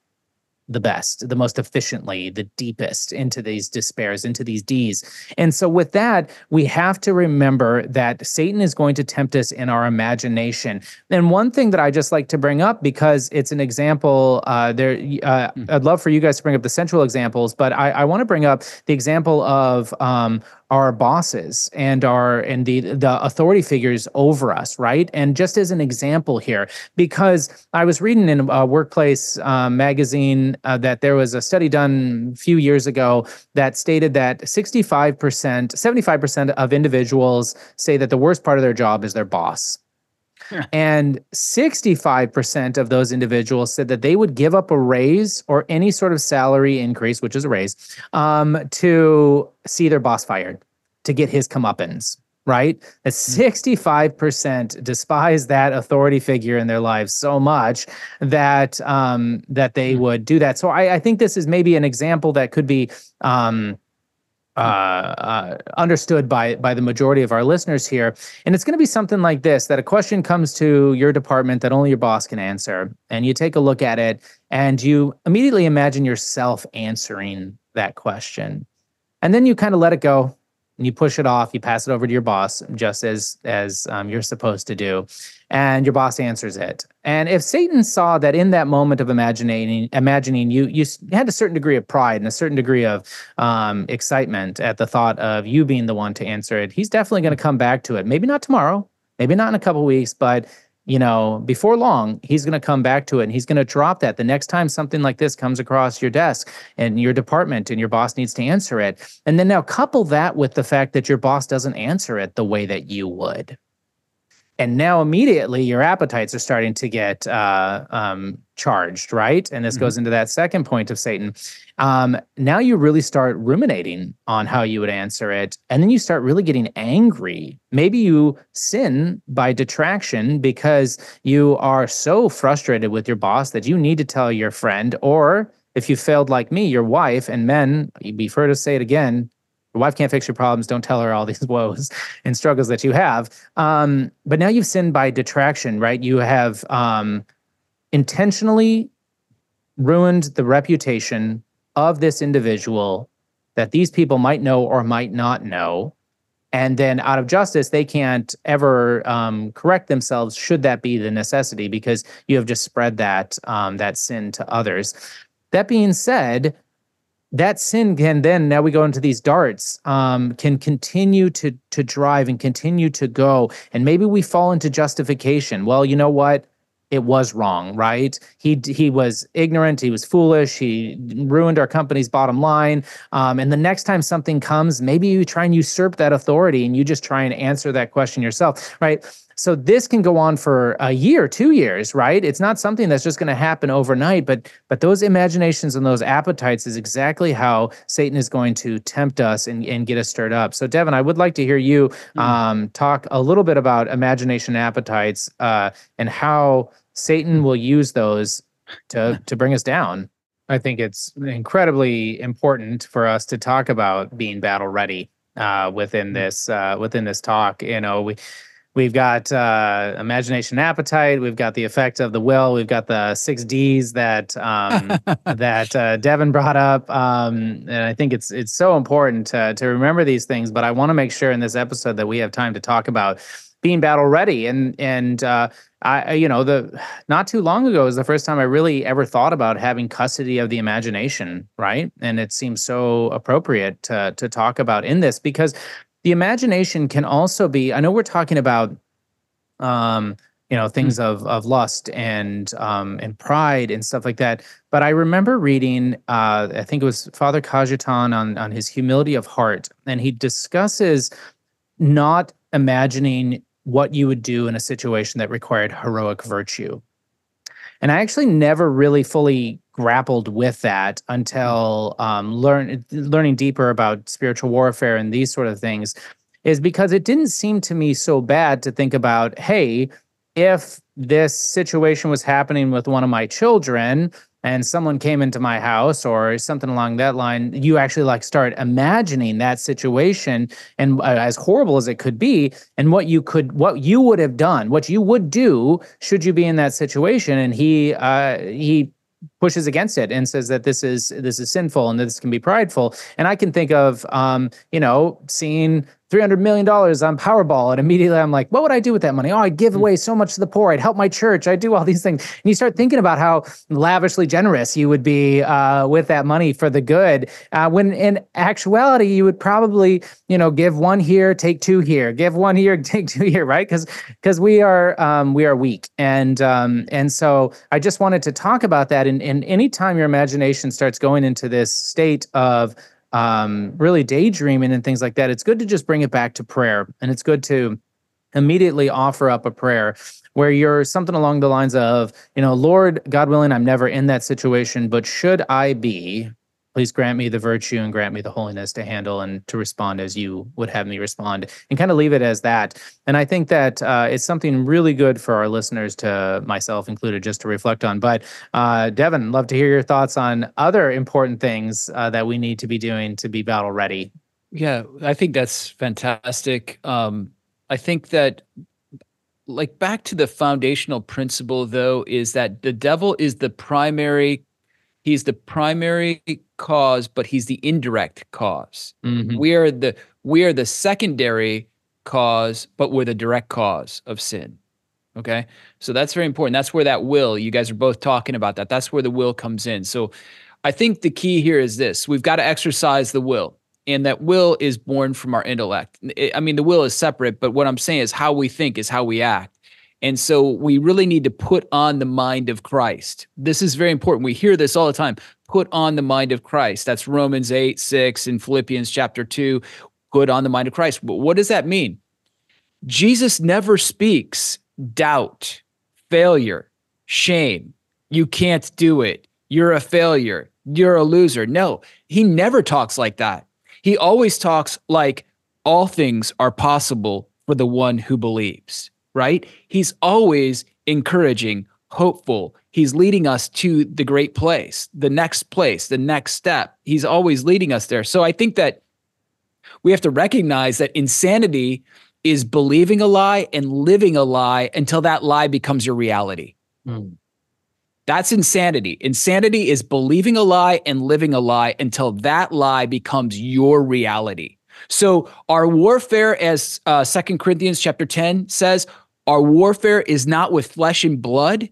the best, the most efficiently, the deepest into these despairs, into these D's. And so, with that, we have to remember that Satan is going to tempt us in our imagination. And one thing that I just like to bring up because it's an example, uh, there, uh, mm-hmm. I'd love for you guys to bring up the central examples, but I, I want to bring up the example of um, our bosses and our and the the authority figures over us right? And just as an example here because i was reading in a workplace uh, magazine uh, that there was a study done a few years ago that stated that 65% 75% of individuals say that the worst part of their job is their boss and 65% of those individuals said that they would give up a raise or any sort of salary increase, which is a raise, um, to see their boss fired, to get his comeuppance right? That 65% hmm. despise that authority figure in their lives so much that um, that they hmm. would do that. So I, I, think this is maybe an example that could be um, uh, uh, understood by by the majority of our listeners here. And it's going to be something like this: that a question comes to your department that only your boss can answer, and you take a look at it, and you immediately imagine yourself answering that question, and then you kind of let it go, you push it off. You pass it over to your boss, just as as um, you're supposed to do and your boss answers it. And if Satan saw that in that moment of imagining, imagining you, you had a certain degree of pride and a certain degree of um, excitement at the thought of you being the one to answer it, he's definitely going to come back to it. Maybe not tomorrow, maybe not in a couple weeks, but you know, before long, he's going to come back to it and he's going to drop that the next time something like this comes across your desk and your department and your boss needs to answer it. And then now couple that with the fact that your boss doesn't answer it the way that you would and now immediately your appetites are starting to get uh, um, charged right and this mm-hmm. goes into that second point of satan um, now you really start ruminating on how you would answer it and then you start really getting angry maybe you sin by detraction because you are so frustrated with your boss that you need to tell your friend or if you failed like me your wife and men you'd be fair to say it again your wife can't fix your problems. Don't tell her all these woes and struggles that you have. Um, but now you've sinned by detraction, right? You have um, intentionally ruined the reputation of this individual that these people might know or might not know. And then out of justice, they can't ever um, correct themselves should that be the necessity because you have just spread that um, that sin to others. That being said, that sin can then now we go into these darts um, can continue to to drive and continue to go and maybe we fall into justification well you know what it was wrong, right? He he was ignorant, he was foolish, he ruined our company's bottom line. Um, and the next time something comes, maybe you try and usurp that authority and you just try and answer that question yourself, right? So this can go on for a year, two years, right? It's not something that's just going to happen overnight, but but those imaginations and those appetites is exactly how Satan is going to tempt us and, and get us stirred up. So Devin, I would like to hear you hmm. um, talk a little bit about imagination appetites uh, and how Satan will use those to to bring us down. I think it's incredibly important for us to talk about being battle ready uh, within hmm. this uh, within this talk. You know, we We've got uh, imagination, appetite. We've got the effect of the will. We've got the six Ds that um, that uh, Devin brought up, um, and I think it's it's so important to to remember these things. But I want to make sure in this episode that we have time to talk about being battle ready. And and uh, I, you know, the not too long ago is the first time I really ever thought about having custody of the imagination, right? And it seems so appropriate to to talk about in this because the imagination can also be i know we're talking about um you know things mm. of of lust and um and pride and stuff like that but i remember reading uh i think it was father Cajetan on on his humility of heart and he discusses not imagining what you would do in a situation that required heroic virtue and i actually never really fully grappled with that until um, learn learning deeper about spiritual warfare and these sort of things is because it didn't seem to me so bad to think about hey if this situation was happening with one of my children and someone came into my house or something along that line you actually like start imagining that situation and uh, as horrible as it could be and what you could what you would have done what you would do should you be in that situation. And he uh he pushes against it and says that this is this is sinful and this can be prideful. And i can think of um, you know seeing $300 million on Powerball. And immediately I'm like, what would I do with that money? Oh, I'd give hmm. away so much to the poor. I'd help my church. I'd do all these things. And you start thinking about how lavishly generous you would be uh, with that money for the good. Uh, when in actuality, you would probably, you know, give one here, take two here, give one here, take two here, right? Because because we are um, we are weak. And um, and so I just wanted to talk about that. And, and anytime your imagination starts going into this state of um, really daydreaming and things like that, it's good to just bring it back to prayer. And it's good to immediately offer up a prayer where you're something along the lines of, you know, Lord, God willing, I'm never in that situation, but should I be, Please grant me the virtue and grant me the holiness to handle and to respond as you would have me respond, and kind of leave it as that. And I think that uh, it's something really good for our listeners, to myself included, just to reflect on. But uh, Devin, love to hear your thoughts on other important things uh, that we need to be doing to be battle ready. Yeah, I think that's fantastic. Um, I think that like back to the foundational principle though is that the devil is the primary he's the primary cause, but he's the indirect because mm-hmm. We are the we are the secondary cause, but we're the direct cause of sin. Okay. So that's very important. That's where that will, you guys are both talking about that. That's where the will comes in. So I think the key here is this we've got to exercise the will. And that will is born from our intellect. I mean, the will is separate, but what I'm saying is how we think is how we act. And so we really need to put on the mind of Christ. This is very important. We hear this all the time. Put on the mind of Christ. That's Romans 8, 6, and Philippians chapter 2. Put on the mind of Christ. But what does that mean? Jesus never speaks doubt, failure, shame. You can't do it. You're a failure. You're a loser. No, he never talks like that. He always talks like all things are possible for the one who believes right? He's always encouraging, hopeful. He's leading us to the great place, the next place, the next step. He's always leading us there. So I think that we have to recognize that insanity is believing a lie and living a lie until that lie becomes your reality. Mm. That's insanity. Insanity is believing a lie and living a lie until that lie becomes your reality. So our warfare, as uh, Second Corinthians chapter 10 says, our warfare is not with flesh and blood,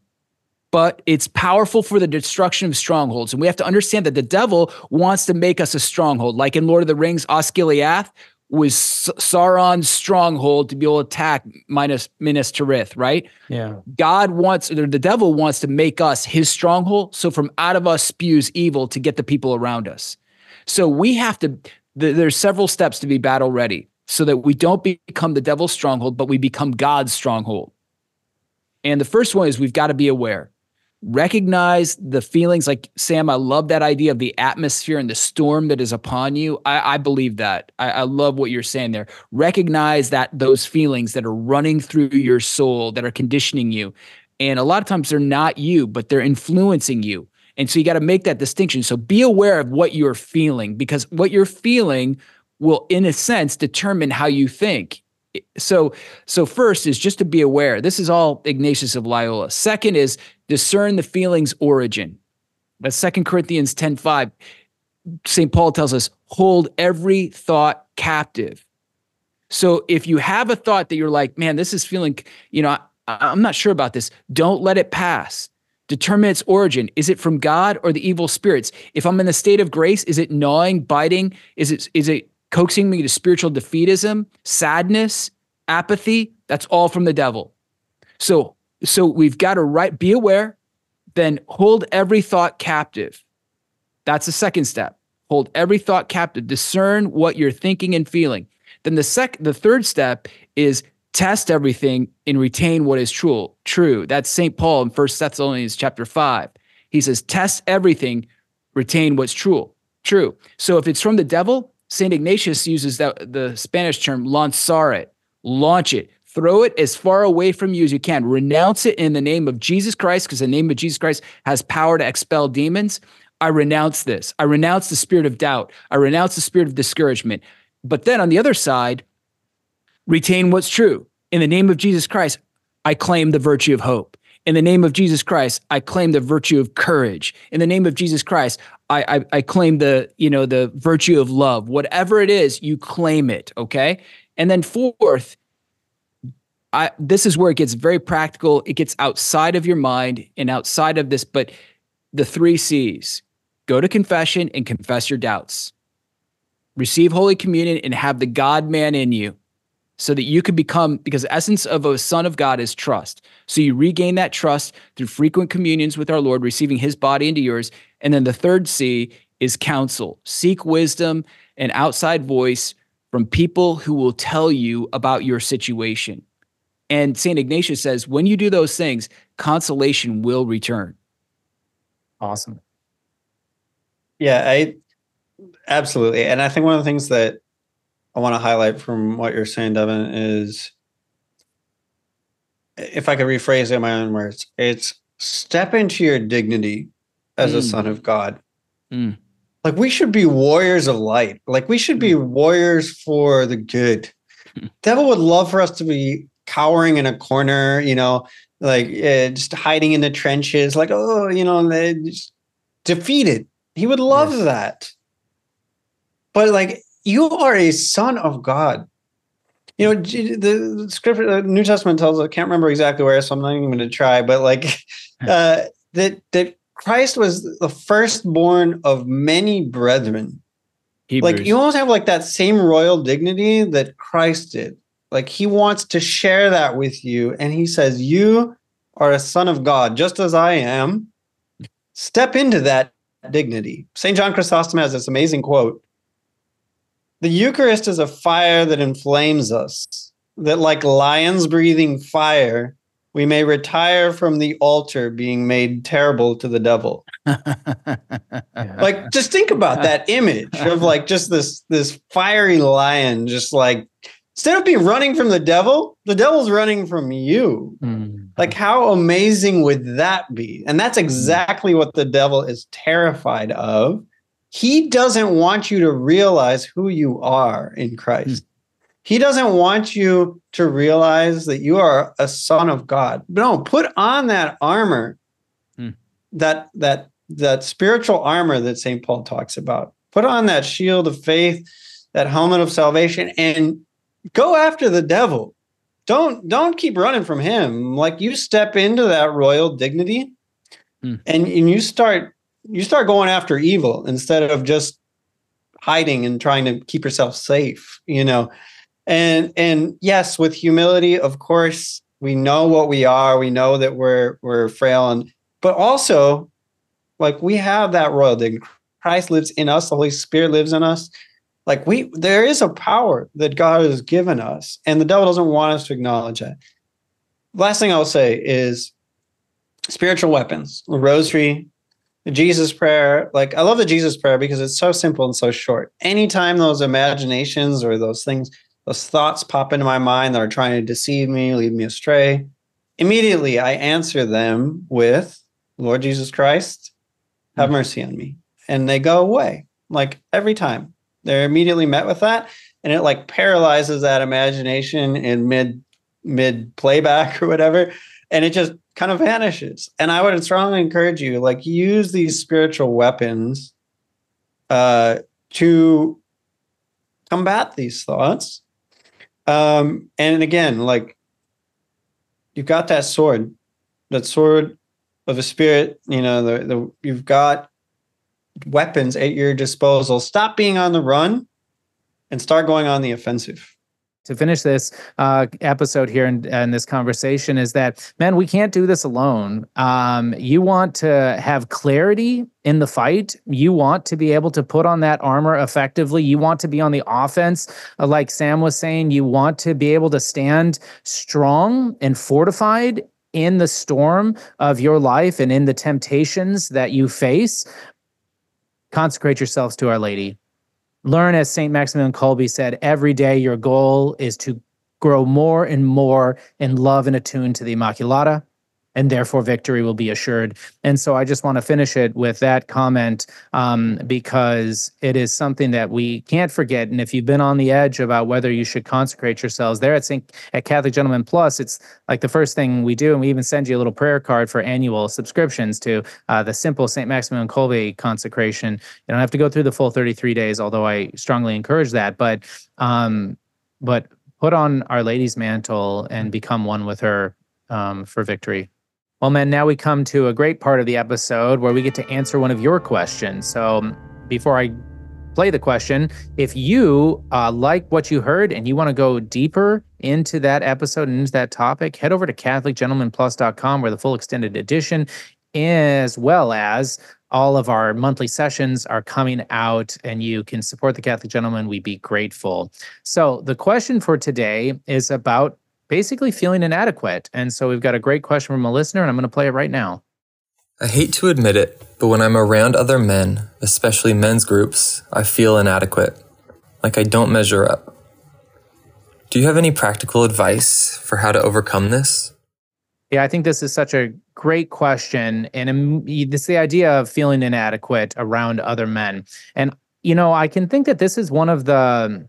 but it's powerful for the destruction of strongholds. And we have to understand that the devil wants to make us a stronghold. Like in Lord of the Rings, Osgiliath, was Sauron's stronghold to be able to attack minus Minas Tirith, right? Yeah. God wants, or the devil wants to make us his stronghold. So from out of us spews evil to get the people around us. So we have to, there's several steps to be battle ready so that we don't become the devil's stronghold, but we become God's stronghold. And the first one is we've got to be aware recognize the feelings. Like sam i love that idea of the atmosphere and the storm that is upon you. I, I believe that. I, I love what you're saying there. Recognize that those feelings that are running through your soul that are conditioning you. And a lot of times they're not you but they're influencing you. And so you got to make that distinction. So be aware of what you're feeling because what you're feeling will in a sense determine how you think so so first is just to be aware this is all ignatius of loyola. Second is discern the feeling's origin. That's second corinthians 10 5 st paul tells us hold every thought captive. So if you have a thought that you're like man this is feeling you know I, i'm not sure about this don't let it pass. Determine its origin. Is it from god or the evil spirits? If i'm in a state of grace is it gnawing biting? Is it is it coaxing me to spiritual defeatism, sadness, apathy, that's all from the devil. So so we've got to right be aware, then hold every thought captive. That's the second step. Hold every thought captive. Discern what you're thinking and feeling. Then the sec the third step is test everything and retain what is true. True. That's St. Paul in First Thessalonians chapter 5. He says, test everything, retain what's true. True. So if it's from the devil, St. Ignatius uses that, the Spanish term lanzar it, launch it, throw it as far away from you as you can. Renounce it in the name of Jesus Christ, because the name of Jesus Christ has power to expel demons. I renounce this. I renounce the spirit of doubt. I renounce the spirit of discouragement. But then on the other side, retain what's true. In the name of Jesus Christ, I claim the virtue of hope. In the name of Jesus Christ, I claim the virtue of courage. In the name of Jesus Christ, I, I, I claim the you know the virtue of love. Whatever it is, you claim it. Okay. And then fourth, I, this is where it gets very practical. It gets outside of your mind and outside of this, but the three C's go to confession and confess your doubts. Receive Holy Communion and have the God man in you so that you can become because essence of a son of god is trust. So you regain that trust through frequent communions with our lord receiving his body into yours. And then the third c is counsel. Seek wisdom and outside voice from people who will tell you about your situation. And st ignatius says when you do those things consolation will return. Awesome. Yeah i absolutely. And i think one of the things that I want to highlight from what you're saying, Devin, is if I could rephrase it in my own words, it's step into your dignity as mm. a son of God. Mm. Like we should be warriors of light. Like we should be mm. warriors for the good. Devil would love for us to be cowering in a corner, you know, like uh, just hiding in the trenches, like oh, you know, just defeated. He would love yes. that. But like you are a son of God. You know, the scripture, the New Testament tells, I can't remember exactly where, so I'm not even going to try, but like uh, that, that Christ was the firstborn of many brethren. Hebrews. Like you almost have like that same royal dignity that Christ did. Like he wants to share that with you. And he says, You are a son of God, just as I am. Step into that dignity. St. John Chrysostom has this amazing quote the Eucharist is a fire that inflames us, that like lions breathing fire, we may retire from the altar being made terrible to the devil. like just think about that image of like just this this fiery lion just like instead of being running from the devil, the devil's running from you. Mm. Like how amazing would that be? And that's exactly what the devil is terrified of he doesn't want you to realize who you are in Christ. Mm. He doesn't want you to realize that you are a son of God. No, put on that armor, mm. that that that spiritual armor that St. Paul talks about. Put on that shield of faith, that helmet of salvation, and go after the devil. Don't don't keep running from him. Like you step into that royal dignity mm. and, and you start you start going after evil instead of just hiding and trying to keep yourself safe, you know. And and yes, with humility, of course, we know what we are. We know that we're we're frail and but also like we have that royalty. Christ lives in us, the Holy Spirit lives in us. Like we there is a power that God has given us, and the devil doesn't want us to acknowledge it. Last thing I'll say is spiritual weapons, rosary, the Jesus prayer. Like I love the Jesus prayer because it's so simple and so short. Anytime those imaginations or those things, those thoughts pop into my mind that are trying to deceive me, lead me astray, immediately I answer them with, Lord Jesus Christ, have mm. mercy on me. And they go away like every time. They're immediately met with that. And it like paralyzes that imagination in mid mid playback or whatever. And it just kind of vanishes. And I would strongly encourage you, like, use these spiritual weapons uh, to combat these thoughts. Um, and again, like, you've got that sword, that sword of the spirit. You know, the the you've got weapons at your disposal. Stop being on the run, and start going on the offensive to finish this uh, episode here and, and, this conversation is that man we can't do this alone. Um, you want to have clarity in the fight. You want to be able to put on that armor effectively. You want to be on the offense. Uh, like sam was saying you want to be able to stand strong and fortified in the storm of your life and in the temptations that you face. Consecrate yourselves to our lady learn, as St. Maximilian Kolbe said, every day your goal is to grow more and more in love and attune to the Immaculata and therefore victory will be assured. And so I just want to finish it with that comment um, because it is something that we can't forget. And if you've been on the edge about whether you should consecrate yourselves there at St. at Catholic Gentleman Plus, it's like the first thing we do, and we even send you a little prayer card for annual subscriptions to uh, the simple St. Maximilian Kolbe consecration. You don't have to go through the full 33 days, although I strongly encourage that. But um, but put on Our Lady's mantle and become one with her um, for victory. Well, man, now we come to a great part of the episode where we get to answer one of your questions. So before I play the question, if you uh, like what you heard and you want to go deeper into that episode and into that topic, head over to CatholicGentlemanPlus.com where the full extended edition, as well as all of our monthly sessions are coming out and you can support the Catholic Gentleman. We'd be grateful. So, the question for today is about basically feeling inadequate. And so we've got a great question from a listener, and I'm going to play it right now. I hate to admit it, but when I'm around other men, especially men's groups, I feel inadequate, like I don't measure up. Do you have any practical advice for how to overcome this? Yeah, I think this is such a great question. And um, it's the idea of feeling inadequate around other men. And, you know, I can think that this is one of the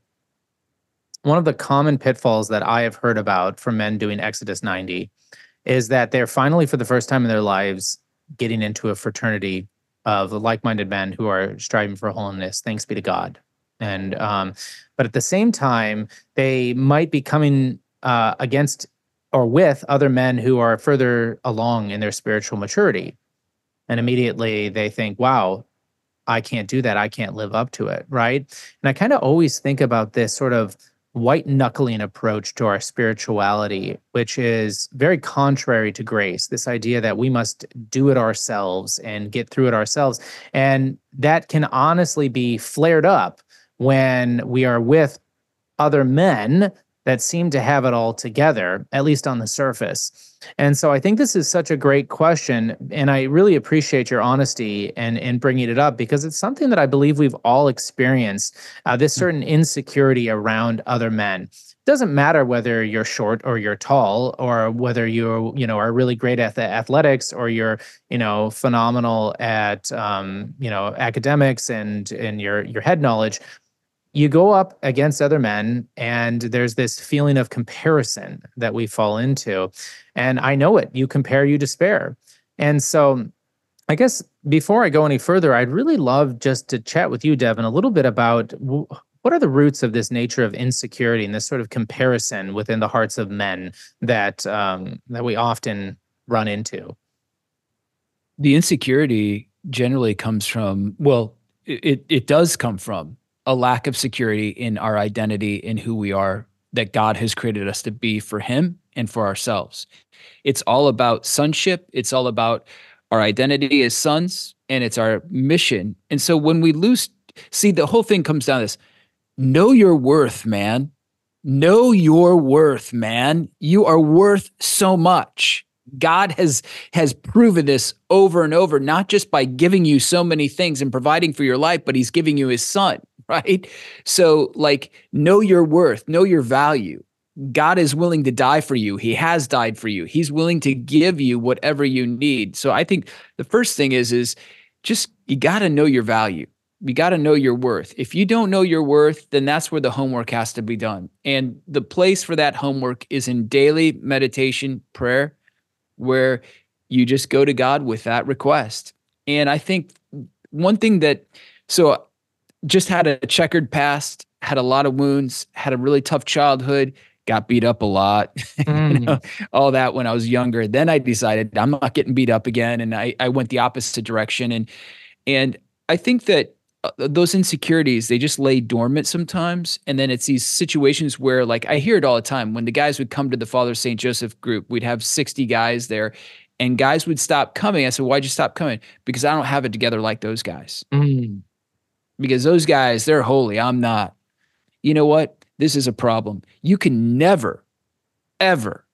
one of the common pitfalls that I have heard about from men doing Exodus 90 is that they're finally, for the first time in their lives, getting into a fraternity of like-minded men who are striving for holiness. Thanks be to God. And um, but at the same time, they might be coming uh, against or with other men who are further along in their spiritual maturity, and immediately they think, "Wow, I can't do that. I can't live up to it." Right? And I kind of always think about this sort of white knuckling approach to our spirituality, which is very contrary to grace. This idea that we must do it ourselves and get through it ourselves. And that can honestly be flared up when we are with other men that seem to have it all together, at least on the surface. And so I think this is such a great question. And I really appreciate your honesty and, in bringing it up because it's something that I believe we've all experienced uh, this hmm. certain insecurity around other men. It doesn't matter whether you're short or you're tall or whether you you know are really great at the athletics or you're you know phenomenal at um, you know academics and and your your head knowledge you go up against other men and there's this feeling of comparison that we fall into and i know it. You compare you despair. And so i guess before i go any further i'd really love just to chat with you devin a little bit about what are the roots of this nature of insecurity and this sort of comparison within the hearts of men that um, that we often run into? The insecurity generally comes from well it, it does come from a lack of security in our identity in who we are that God has created us to be for him and for ourselves. It's all about sonship, it's all about our identity as sons and it's our mission. And so when we lose see the whole thing comes down to this know your worth, man. Know your worth, man. You are worth so much. God has has proven this over and over, not just by giving you so many things and providing for your life, but He's giving you His Son, right? So, like, know your worth, know your value. God is willing to die for you. He has died for you. He's willing to give you whatever you need. So, I think the first thing is is just you got to know your value. You got to know your worth. If you don't know your worth, then that's where the homework has to be done. And the place for that homework is in daily meditation, prayer, where you just go to God with that request. And I think one thing that, so just had a checkered past, had a lot of wounds, had a really tough childhood, got beat up a lot, mm. you know, all that when I was younger. Then I decided I'm not getting beat up again. And I, I went the opposite direction. And, and I think that uh, those insecurities they just lay dormant sometimes and then it's these situations where like i hear it all the time when the guys would come to the father st joseph group we'd have 60 guys there and guys would stop coming i said why'd you stop coming because i don't have it together like those guys mm. Because those guys they're holy. I'm not. You know what? This is a problem. You can never ever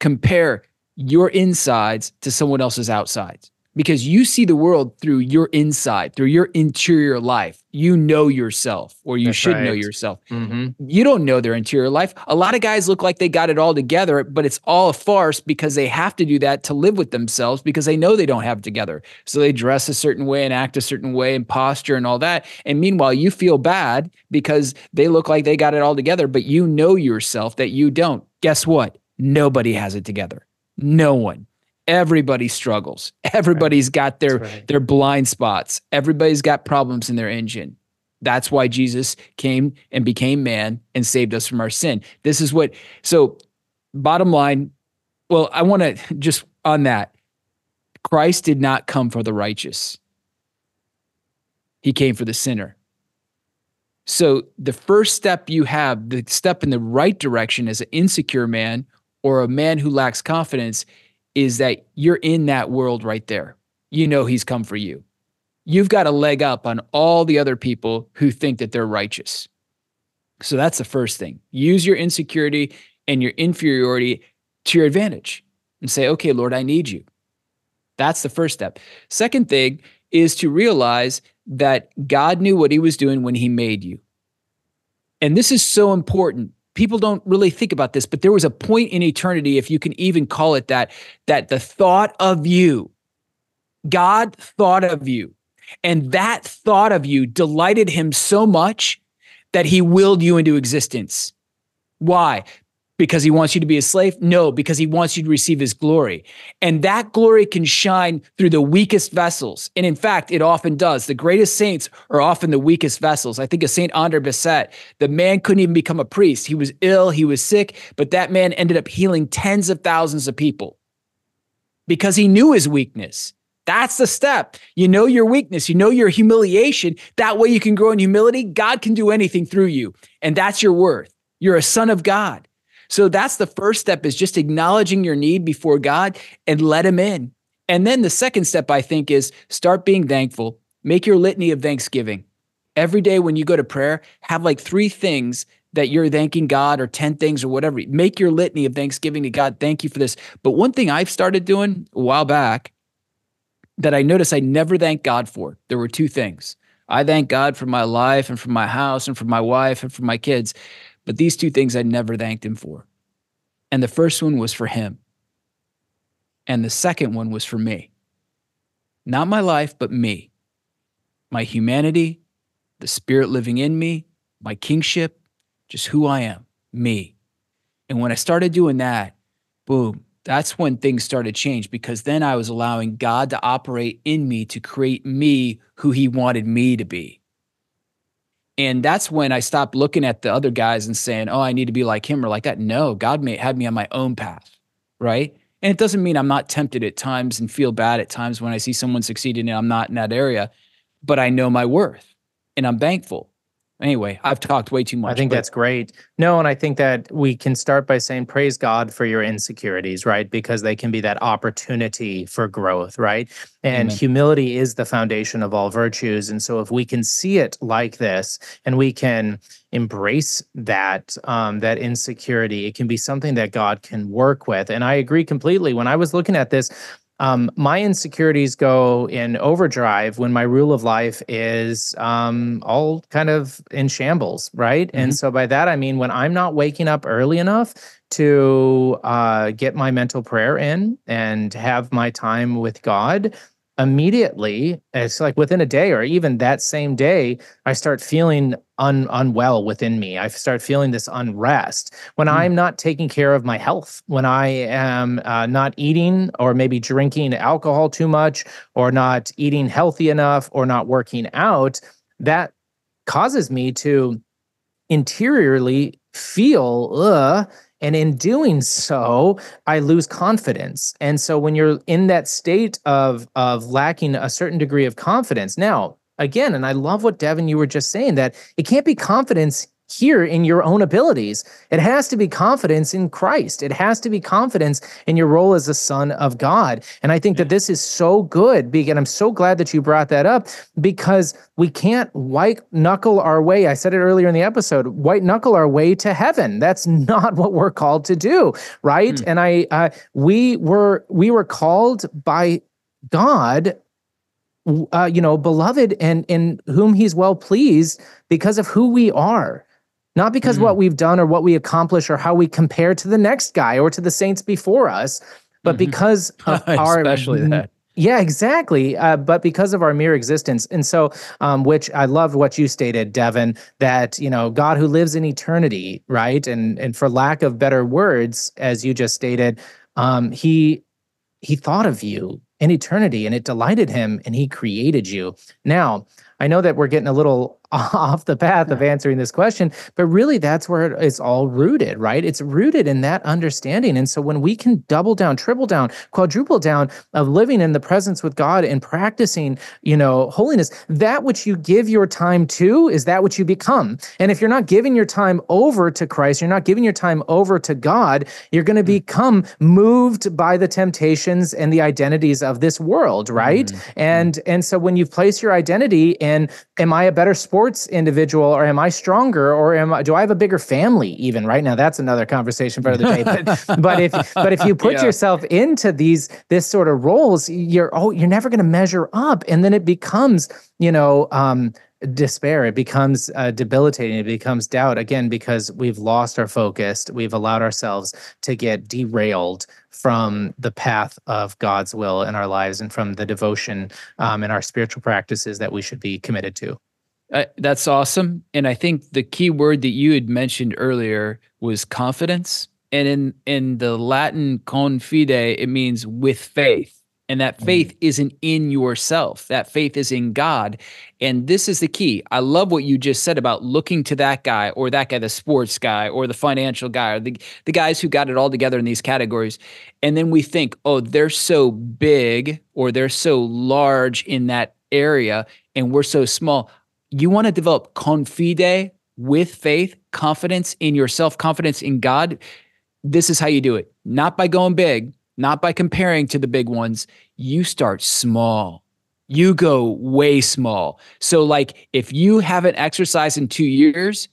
compare your insides to someone else's outsides because you see the world through your inside, through your interior life. You know yourself, or you That's should right. know yourself. Mm-hmm. You don't know their interior life. A lot of guys look like they got it all together, but it's all a farce because they have to do that to live with themselves because they know they don't have it together. So they dress a certain way and act a certain way and posture and all that. And meanwhile, you feel bad because they look like they got it all together, but you know yourself that you don't. Guess what? Nobody has it together. No one everybody struggles. Everybody's right. got their right. their blind spots. Everybody's got problems in their engine. That's why jesus came and became man and saved us from our sin. This is what so bottom line well i want to just on that christ did not come for the righteous. He came for the sinner. So the first step you have the step in the right direction as an insecure man or a man who lacks confidence is that you're in that world right there. You know he's come for you. You've got a leg up on all the other people who think that they're righteous. So that's the first thing. Use your insecurity and your inferiority to your advantage and say, okay, Lord, I need you. That's the first step. Second thing is to realize that God knew what he was doing when he made you. And this is so important people don't really think about this, but there was a point in eternity, if you can even call it that, that the thought of you, God thought of you, and that thought of you delighted him so much that he willed you into existence. Why? Because he wants you to be a slave? No, because he wants you to receive his glory. And that glory can shine through the weakest vessels. And in fact, it often does. The greatest saints are often the weakest vessels. I think of St. Andre Bessette. The man couldn't even become a priest. He was ill, he was sick, but that man ended up healing tens of thousands of people because he knew his weakness. That's the step. You know your weakness, you know your humiliation. That way you can grow in humility. God can do anything through you. And that's your worth. You're a son of God. So that's the first step is just acknowledging your need before God and let him in. And then the second step I think is start being thankful. Make your litany of thanksgiving. Every day when you go to prayer, have like three things that you're thanking God or 10 things or whatever. Make your litany of thanksgiving to God. Thank you for this. But one thing I've started doing a while back that I noticed I never thank God for, there were two things. I thank God for my life and for my house and for my wife and for my kids. But these two things I never thanked him for. And the first one was for him. And the second one was for me. Not my life, but me. My humanity, the spirit living in me, my kingship, just who I am, me. And when I started doing that, boom, that's when things started to change because then I was allowing God to operate in me to create me who he wanted me to be. And that's when I stopped looking at the other guys and saying, oh, I need to be like him or like that. No, God may, had me on my own path. Right. And it doesn't mean I'm not tempted at times and feel bad at times when I see someone succeeding and I'm not in that area, but I know my worth and I'm thankful. Anyway, I've talked way too much. I think but- that's great. No, and I think that we can start by saying praise God for your insecurities, right? Because they can be that opportunity for growth, right? And Amen. humility is the foundation of all virtues. And so if we can see it like this and we can embrace that um, that insecurity, it can be something that God can work with. And I agree completely. When I was looking at this, um, my insecurities go in overdrive when my rule of life is um, all kind of in shambles, right? And so by that I mean when I'm not waking up early enough to uh, get my mental prayer in and have my time with God. Immediately, it's like within a day or even that same day, I start feeling un- unwell within me. I start feeling this unrest when Mm. I'm not taking care of my health, when I am uh, not eating or maybe drinking alcohol too much, or not eating healthy enough, or not working out, that causes me to interiorly feel uh and in doing so i lose confidence and so when you're in that state of of lacking a certain degree of confidence now again and i love what devin you were just saying that it can't be confidence here in your own abilities. It has to be confidence in Christ. It has to be confidence in your role as a son of God. And I think that this is so good. And I'm so glad that you brought that up because we can't white knuckle our way. I said it earlier in the episode white knuckle our way to heaven. That's not what we're called to do. Right. And I, uh, we were, we were called by God uh, you know, beloved and in whom he's well pleased because of who we are. Not because Mm. what we've done or what we accomplish or how we compare to the next guy or to the saints before us, but Mhm. because of our especially that. yeah, exactly. Uh, but because of our mere existence, and so, um, which I love what you stated, Devin, that you know God who lives in eternity, right? And and for lack of better words, as you just stated, um, he he thought of you in eternity, and it delighted him, and he created you. Now, I know that we're getting a little off the path of answering this question, but really that's where it's all rooted, right? It's rooted in that understanding. And so when we can double down, triple down, quadruple down of living in the presence with God and practicing, you know, holiness, that which you give your time to is that which you become. And if you're not giving your time over to Christ, you're not giving your time over to God, you're going to mm. become moved by the temptations and the identities of this world, right? Mm. And mm. and so when you place your identity in am I a better sports individual or am I stronger or am I do I have a bigger family even? Right now that's another conversation for another day. But but if but if you put Yeah. yourself into these this sort of roles you're oh you're never going to measure up. And then it becomes you know um despair. It becomes uh, debilitating. It becomes doubt. Again because we've lost our focus. We've allowed ourselves to get derailed from the path of God's will in our lives and from the devotion um, and our spiritual practices that we should be committed to. Uh, that's awesome. And I think the key word that you had mentioned earlier was confidence. And in in the Latin confide, it means with faith. And that faith isn't in yourself. That faith is in God. And this is the key. I love what you just said about looking to that guy or that guy, the sports guy or the financial guy or the, the guys who got it all together in these categories. And then we think, oh, they're so big or they're so large in that area and we're so small you want to develop confide with faith, confidence in yourself, confidence in God. This is how you do it. Not by going big, not by comparing to the big ones. You start small. You go way small. So, like, if you haven't exercised in two years,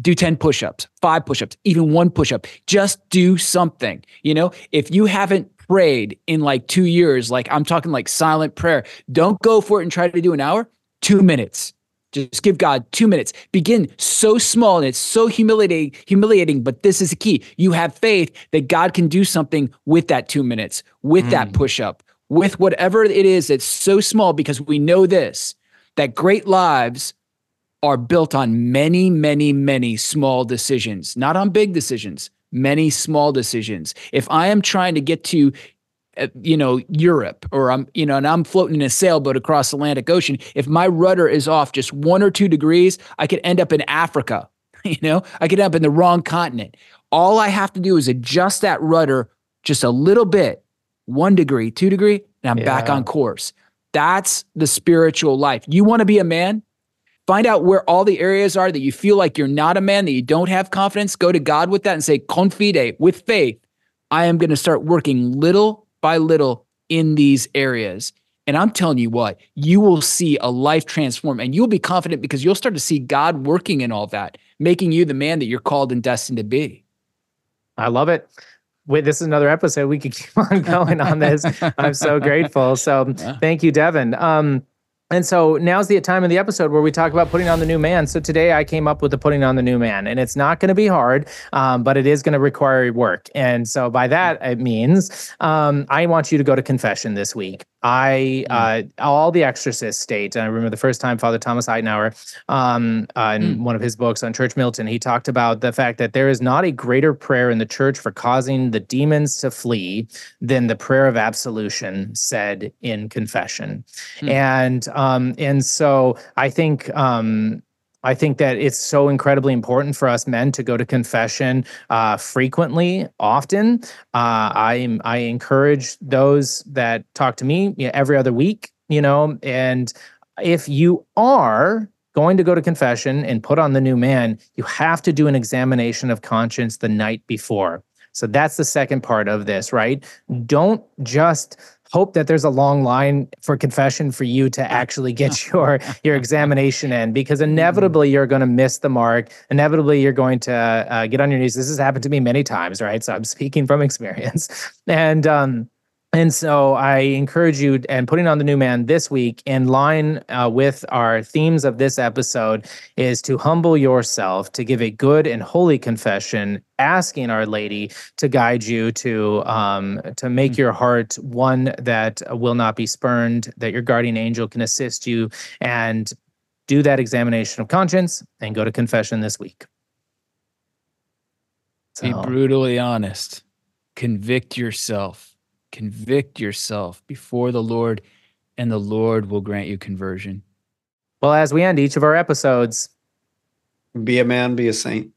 do 10 push ups, five push ups, even one push up. Just do something. You know, if you haven't prayed in like two years, like I'm talking like silent prayer, don't go for it and try to do an hour, two minutes. Just give God two minutes. Begin so small and it's so humiliating, humiliating, but this is the key. You have faith that God can do something with that two minutes, with that mm. push up, with whatever it is that's so small, because we know this that great lives are built on many, many, many small decisions, not on big decisions, many small decisions. If I am trying to get to you know Europe or I'm you know and I'm floating in a sailboat across the Atlantic Ocean. If my rudder is off just 1 or 2 degrees I could end up in Africa you know? I could end up in the wrong continent. All I have to do is adjust that rudder just a little bit 1 degree 2 degree and I'm back on course. That's the spiritual life. You want to be a man? Find out where all the areas are that you feel like you're not a man, that you don't have confidence. Go to God with that and say, confide, with faith, I am going to start working little by little in these areas. And I'm telling you what, you will see a life transform and you'll be confident because you'll start to see God working in all that, making you the man that you're called and destined to be. I love it. Wait, this is another episode. We could keep on going on this. I'm so grateful. So thank you, Devin. Um, and so now's the time of the episode where we talk about putting on the new man. So today I came up with the putting on the new man, and it's not going to be hard, um, but it is going to require work. And so by that it means um, I want you to go to confession this week. I mm. uh, all the exorcists state. And I remember the first time Father Thomas Euteneuer, um, uh, in mm. one of his books on Church Militant, he talked about the fact that there is not a greater prayer in the church for causing the demons to flee than the prayer of absolution said in confession. Mm. And um, and so I think um, I think that it's so incredibly important for us men to go to confession uh, frequently, often. Uh, I I encourage those that talk to me you know, every other week. You know, and if you are going to go to confession and put on the new man, you have to do an examination of conscience the night before. So that's the second part of this, right? Don't just hope that there's a long line for confession for you to actually get your your examination in because mm-hmm. inevitably you're going to miss the mark. Inevitably you're going to uh, get on your knees. This has happened to me many times right? So i'm speaking from experience. And um and so I encourage you and putting on the new man this week in line uh, with our themes of this episode is to humble yourself, to give a good and holy confession, asking Our Lady to guide you to um, to make mm-hmm. your heart one that will not be spurned, that your guardian angel can assist you, and do that examination of conscience and go to confession this week. So. Be brutally honest. Convict yourself convict yourself before the Lord, and the Lord will grant you conversion. Well, as we end each of our episodes, be a man, be a saint.